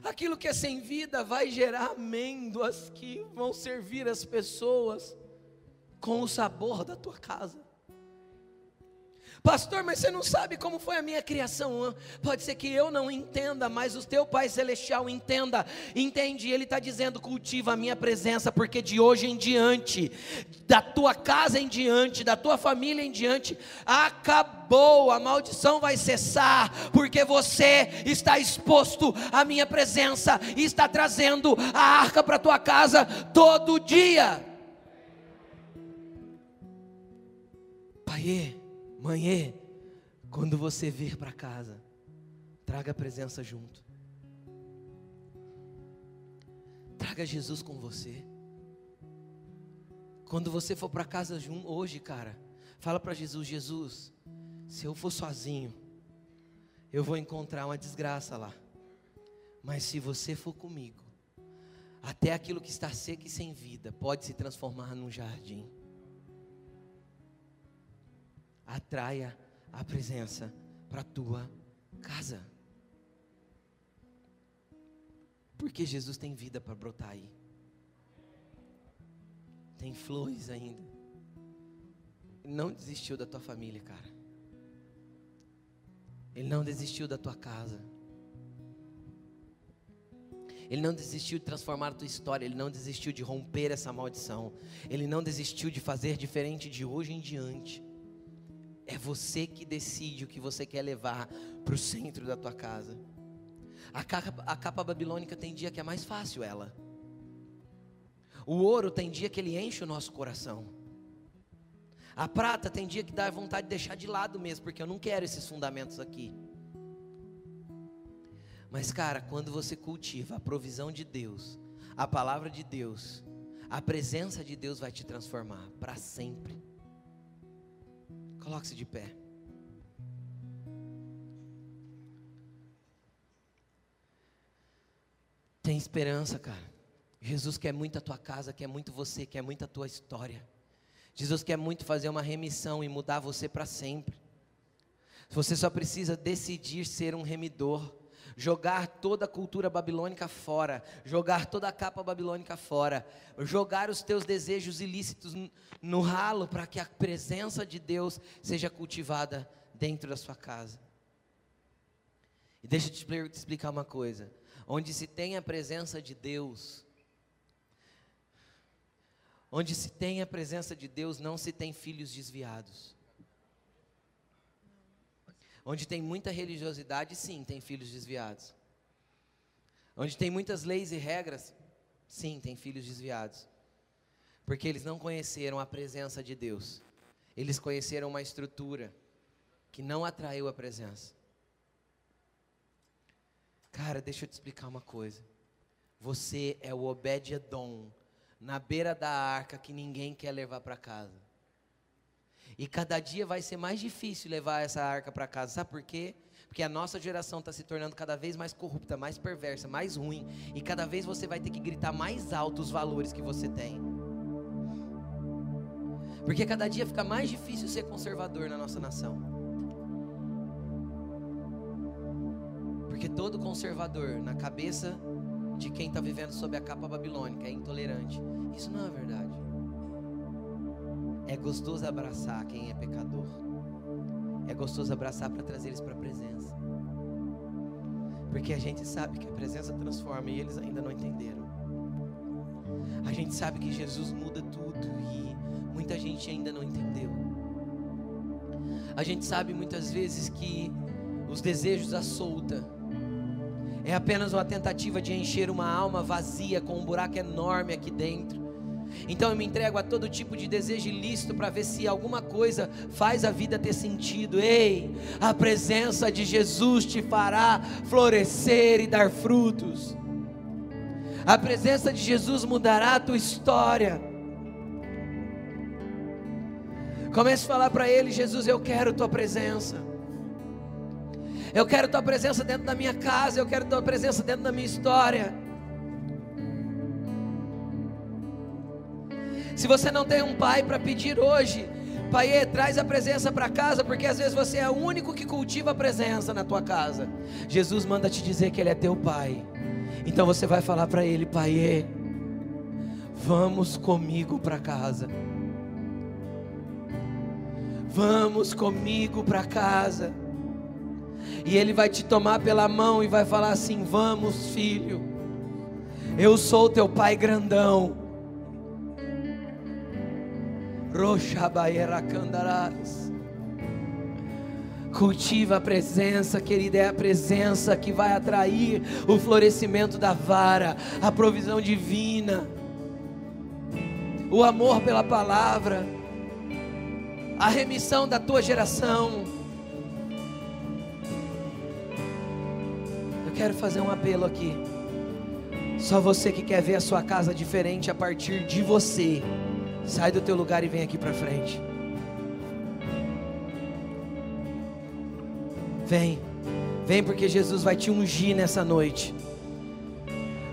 Aquilo que é sem vida vai gerar amêndoas que vão servir as pessoas com o sabor da tua casa. Pastor, mas você não sabe como foi a minha criação. Pode ser que eu não entenda, mas o teu Pai Celestial entenda. Entende? Ele está dizendo: cultiva a minha presença, porque de hoje em diante, da tua casa em diante, da tua família em diante, acabou. A maldição vai cessar, porque você está exposto à minha presença e está trazendo a arca para tua casa todo dia. Pai, Manhã, quando você vir para casa, traga a presença junto. Traga Jesus com você. Quando você for para casa hoje, cara, fala para Jesus: Jesus, se eu for sozinho, eu vou encontrar uma desgraça lá. Mas se você for comigo, até aquilo que está seco e sem vida pode se transformar num jardim atraia a presença para a tua casa. Porque Jesus tem vida para brotar aí. Tem flores ainda. Ele não desistiu da tua família, cara. Ele não desistiu da tua casa. Ele não desistiu de transformar a tua história, ele não desistiu de romper essa maldição. Ele não desistiu de fazer diferente de hoje em diante. É você que decide o que você quer levar para o centro da tua casa. A capa, a capa babilônica tem dia que é mais fácil ela. O ouro tem dia que ele enche o nosso coração. A prata tem dia que dá vontade de deixar de lado mesmo, porque eu não quero esses fundamentos aqui. Mas, cara, quando você cultiva a provisão de Deus, a palavra de Deus, a presença de Deus vai te transformar para sempre. Coloque-se de pé. Tem esperança, cara. Jesus quer muito a tua casa, quer muito você, quer muito a tua história. Jesus quer muito fazer uma remissão e mudar você para sempre. Você só precisa decidir ser um remidor, jogar toda a cultura babilônica fora, jogar toda a capa babilônica fora, jogar os teus desejos ilícitos no ralo para que a presença de Deus seja cultivada dentro da sua casa. E deixa eu te explicar uma coisa: onde se tem a presença de Deus, onde se tem a presença de Deus, não se tem filhos desviados. Onde tem muita religiosidade, sim, tem filhos desviados. Onde tem muitas leis e regras, sim, tem filhos desviados. Porque eles não conheceram a presença de Deus. Eles conheceram uma estrutura que não atraiu a presença. Cara, deixa eu te explicar uma coisa. Você é o Obed-Edom na beira da arca que ninguém quer levar para casa. E cada dia vai ser mais difícil levar essa arca para casa. Sabe por quê? Porque a nossa geração está se tornando cada vez mais corrupta, mais perversa, mais ruim. E cada vez você vai ter que gritar mais alto os valores que você tem. Porque cada dia fica mais difícil ser conservador na nossa nação. Porque todo conservador, na cabeça de quem está vivendo sob a capa babilônica, é intolerante. Isso não é verdade. É gostoso abraçar quem é pecador. É gostoso abraçar para trazer eles para a presença. Porque a gente sabe que a presença transforma e eles ainda não entenderam. A gente sabe que Jesus muda tudo e muita gente ainda não entendeu. A gente sabe muitas vezes que os desejos à solta é apenas uma tentativa de encher uma alma vazia com um buraco enorme aqui dentro então eu me entrego a todo tipo de desejo ilícito para ver se alguma coisa faz a vida ter sentido. Ei, a presença de Jesus te fará florescer e dar frutos. A presença de Jesus mudará a tua história. Comece a falar para Ele: Jesus, eu quero tua presença. Eu quero tua presença dentro da minha casa. Eu quero tua presença dentro da minha história. Se você não tem um pai para pedir hoje, Pai, traz a presença para casa, porque às vezes você é o único que cultiva a presença na tua casa. Jesus manda te dizer que Ele é teu Pai. Então você vai falar para Ele, Pai, vamos comigo para casa. Vamos comigo para casa. E Ele vai te tomar pela mão e vai falar assim: Vamos, filho. Eu sou teu Pai grandão. Cultiva a presença, querida, é a presença que vai atrair o florescimento da vara, a provisão divina, o amor pela palavra, a remissão da tua geração. Eu quero fazer um apelo aqui. Só você que quer ver a sua casa diferente a partir de você. Sai do teu lugar e vem aqui para frente. Vem, vem porque Jesus vai te ungir nessa noite.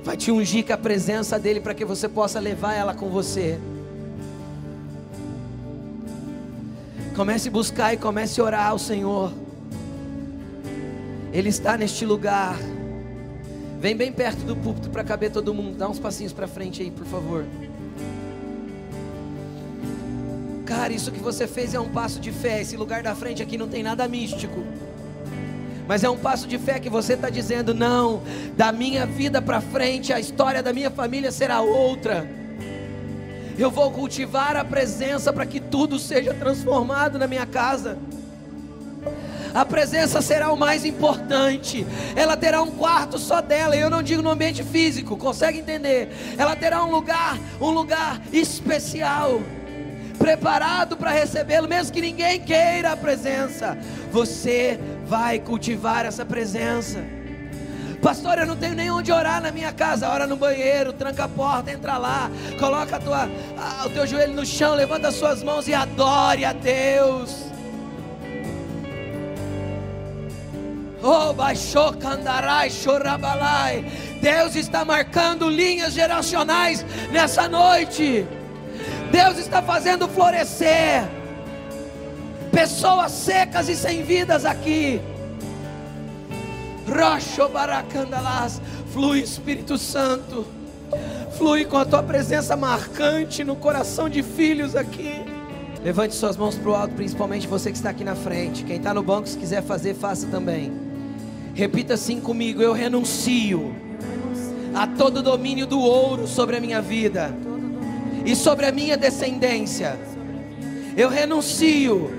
Vai te ungir com a presença dEle para que você possa levar ela com você. Comece a buscar e comece a orar ao Senhor. Ele está neste lugar. Vem bem perto do púlpito para caber todo mundo. Dá uns passinhos para frente aí, por favor. Cara, isso que você fez é um passo de fé. Esse lugar da frente aqui não tem nada místico. Mas é um passo de fé que você está dizendo: não, da minha vida para frente, a história da minha família será outra. Eu vou cultivar a presença para que tudo seja transformado na minha casa. A presença será o mais importante. Ela terá um quarto só dela, eu não digo no ambiente físico, consegue entender? Ela terá um lugar, um lugar especial preparado para recebê-lo, mesmo que ninguém queira a presença, você vai cultivar essa presença. Pastor, eu não tenho nem onde orar na minha casa. Ora no banheiro, tranca a porta, entra lá, coloca tua, a, o teu joelho no chão, levanta as suas mãos e adore a Deus. Oh, baixou candarai, chorabalai. Deus está marcando linhas geracionais nessa noite. Deus está fazendo florescer pessoas secas e sem vidas aqui. Rocho baracandalas, flui Espírito Santo, flui com a tua presença marcante no coração de filhos aqui. Levante suas mãos para o alto, principalmente você que está aqui na frente. Quem está no banco, se quiser fazer, faça também. Repita assim comigo: Eu renuncio a todo domínio do ouro sobre a minha vida e sobre a minha descendência. Eu renuncio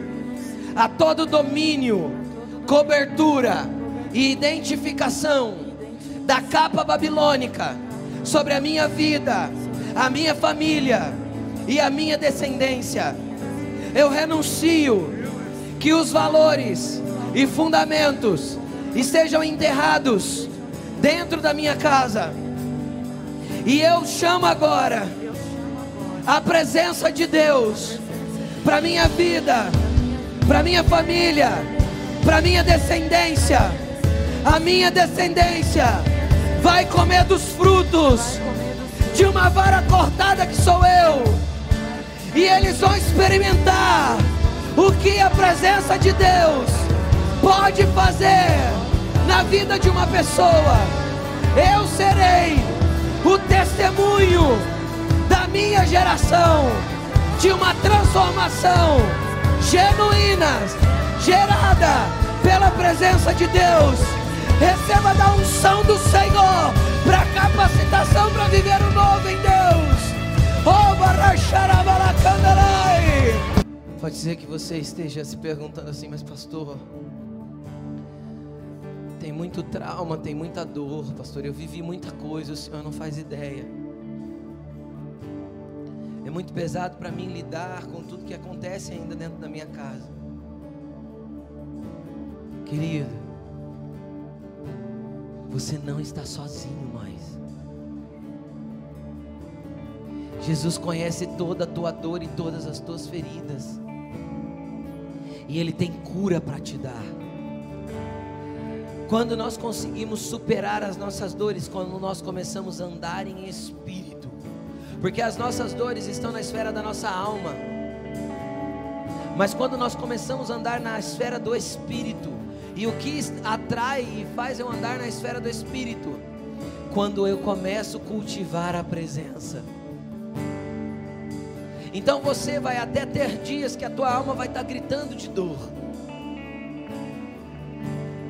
a todo domínio, cobertura e identificação da capa babilônica sobre a minha vida, a minha família e a minha descendência. Eu renuncio que os valores e fundamentos estejam enterrados dentro da minha casa. E eu chamo agora a presença de Deus para minha vida, para minha família, para minha descendência. A minha descendência vai comer dos frutos de uma vara cortada que sou eu. E eles vão experimentar o que a presença de Deus pode fazer na vida de uma pessoa. Eu serei o testemunho da minha geração de uma transformação genuína, gerada pela presença de Deus. Receba da unção do Senhor para capacitação para viver o novo em Deus. Pode ser que você esteja se perguntando assim, mas pastor, tem muito trauma, tem muita dor, pastor. Eu vivi muita coisa, o senhor não faz ideia. É muito pesado para mim lidar com tudo que acontece ainda dentro da minha casa. Querido, você não está sozinho mais. Jesus conhece toda a tua dor e todas as tuas feridas. E Ele tem cura para te dar. Quando nós conseguimos superar as nossas dores, quando nós começamos a andar em espírito, porque as nossas dores estão na esfera da nossa alma, mas quando nós começamos a andar na esfera do espírito, e o que atrai e faz eu andar na esfera do espírito, quando eu começo a cultivar a presença. Então você vai até ter dias que a tua alma vai estar gritando de dor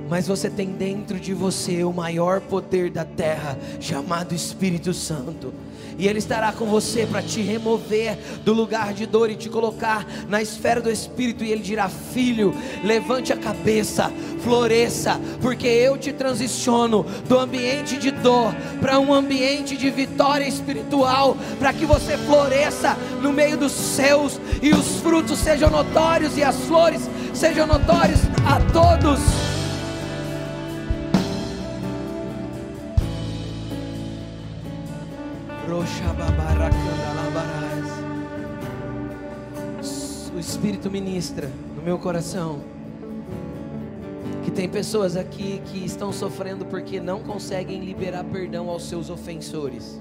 mas você tem dentro de você o maior poder da terra, chamado Espírito Santo. E Ele estará com você para te remover do lugar de dor e te colocar na esfera do Espírito. E Ele dirá: Filho, levante a cabeça, floresça, porque eu te transiciono do ambiente de dor para um ambiente de vitória espiritual, para que você floresça no meio dos seus e os frutos sejam notórios e as flores sejam notórios a todos. O Espírito ministra no meu coração que tem pessoas aqui que estão sofrendo porque não conseguem liberar perdão aos seus ofensores.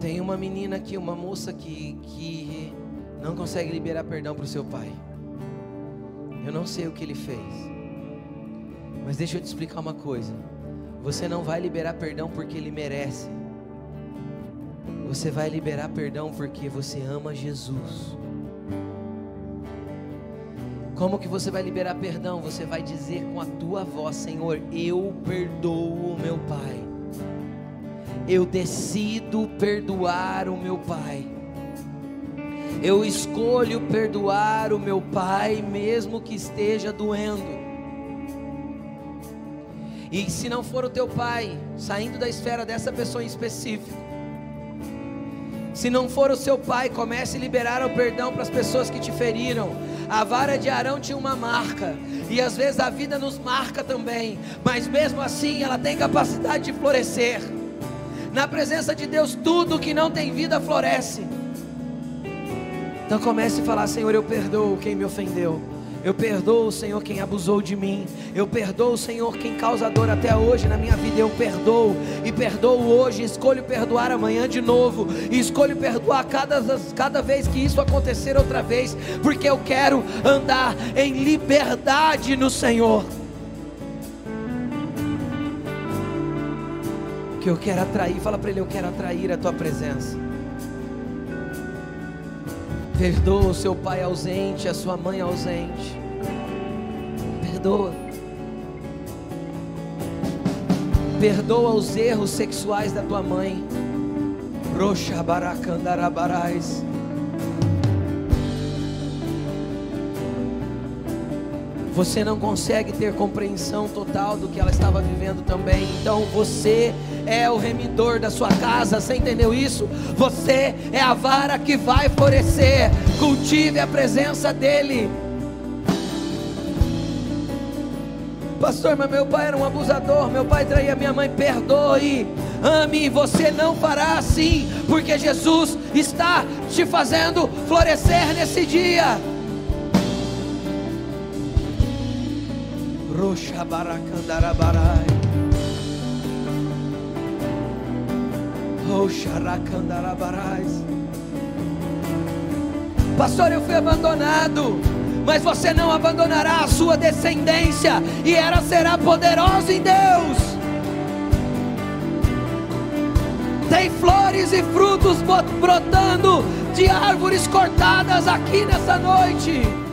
Tem uma menina aqui, uma moça que, que não consegue liberar perdão para o seu pai. Eu não sei o que ele fez. Mas deixa eu te explicar uma coisa. Você não vai liberar perdão porque ele merece. Você vai liberar perdão porque você ama Jesus. Como que você vai liberar perdão? Você vai dizer com a tua voz, Senhor, eu perdoo o meu pai. Eu decido perdoar o meu pai. Eu escolho perdoar o meu pai, mesmo que esteja doendo. E se não for o teu pai, saindo da esfera dessa pessoa em específico, se não for o seu pai, comece a liberar o perdão para as pessoas que te feriram. A vara de Arão tinha uma marca, e às vezes a vida nos marca também, mas mesmo assim ela tem capacidade de florescer. Na presença de Deus, tudo que não tem vida floresce. Então comece a falar: Senhor, eu perdoo quem me ofendeu, Eu perdoo, Senhor, quem abusou de mim. Eu perdoo, Senhor, quem causa dor até hoje na minha vida. Eu perdoo e perdoo hoje. Escolho perdoar amanhã de novo. E escolho perdoar cada, cada vez que isso acontecer outra vez. Porque eu quero andar em liberdade no Senhor. Que eu quero atrair. Fala para Ele: Eu quero atrair a tua presença. Perdoa o seu pai ausente, a sua mãe ausente. Perdoa. Perdoa os erros sexuais da tua mãe. Roxa baracandarabarais. Você não consegue ter compreensão total do que ela estava vivendo também. Então você é o remidor da sua casa, você entendeu isso? Você é a vara que vai florescer. Cultive a presença dEle. Pastor, mas meu pai era um abusador, meu pai traía minha mãe, perdoe. Ame, você não fará assim, porque Jesus está te fazendo florescer nesse dia. Roxa baracandarabarai. Pastor, eu fui abandonado, mas você não abandonará a sua descendência, e ela será poderosa em Deus. Tem flores e frutos brotando de árvores cortadas aqui nessa noite.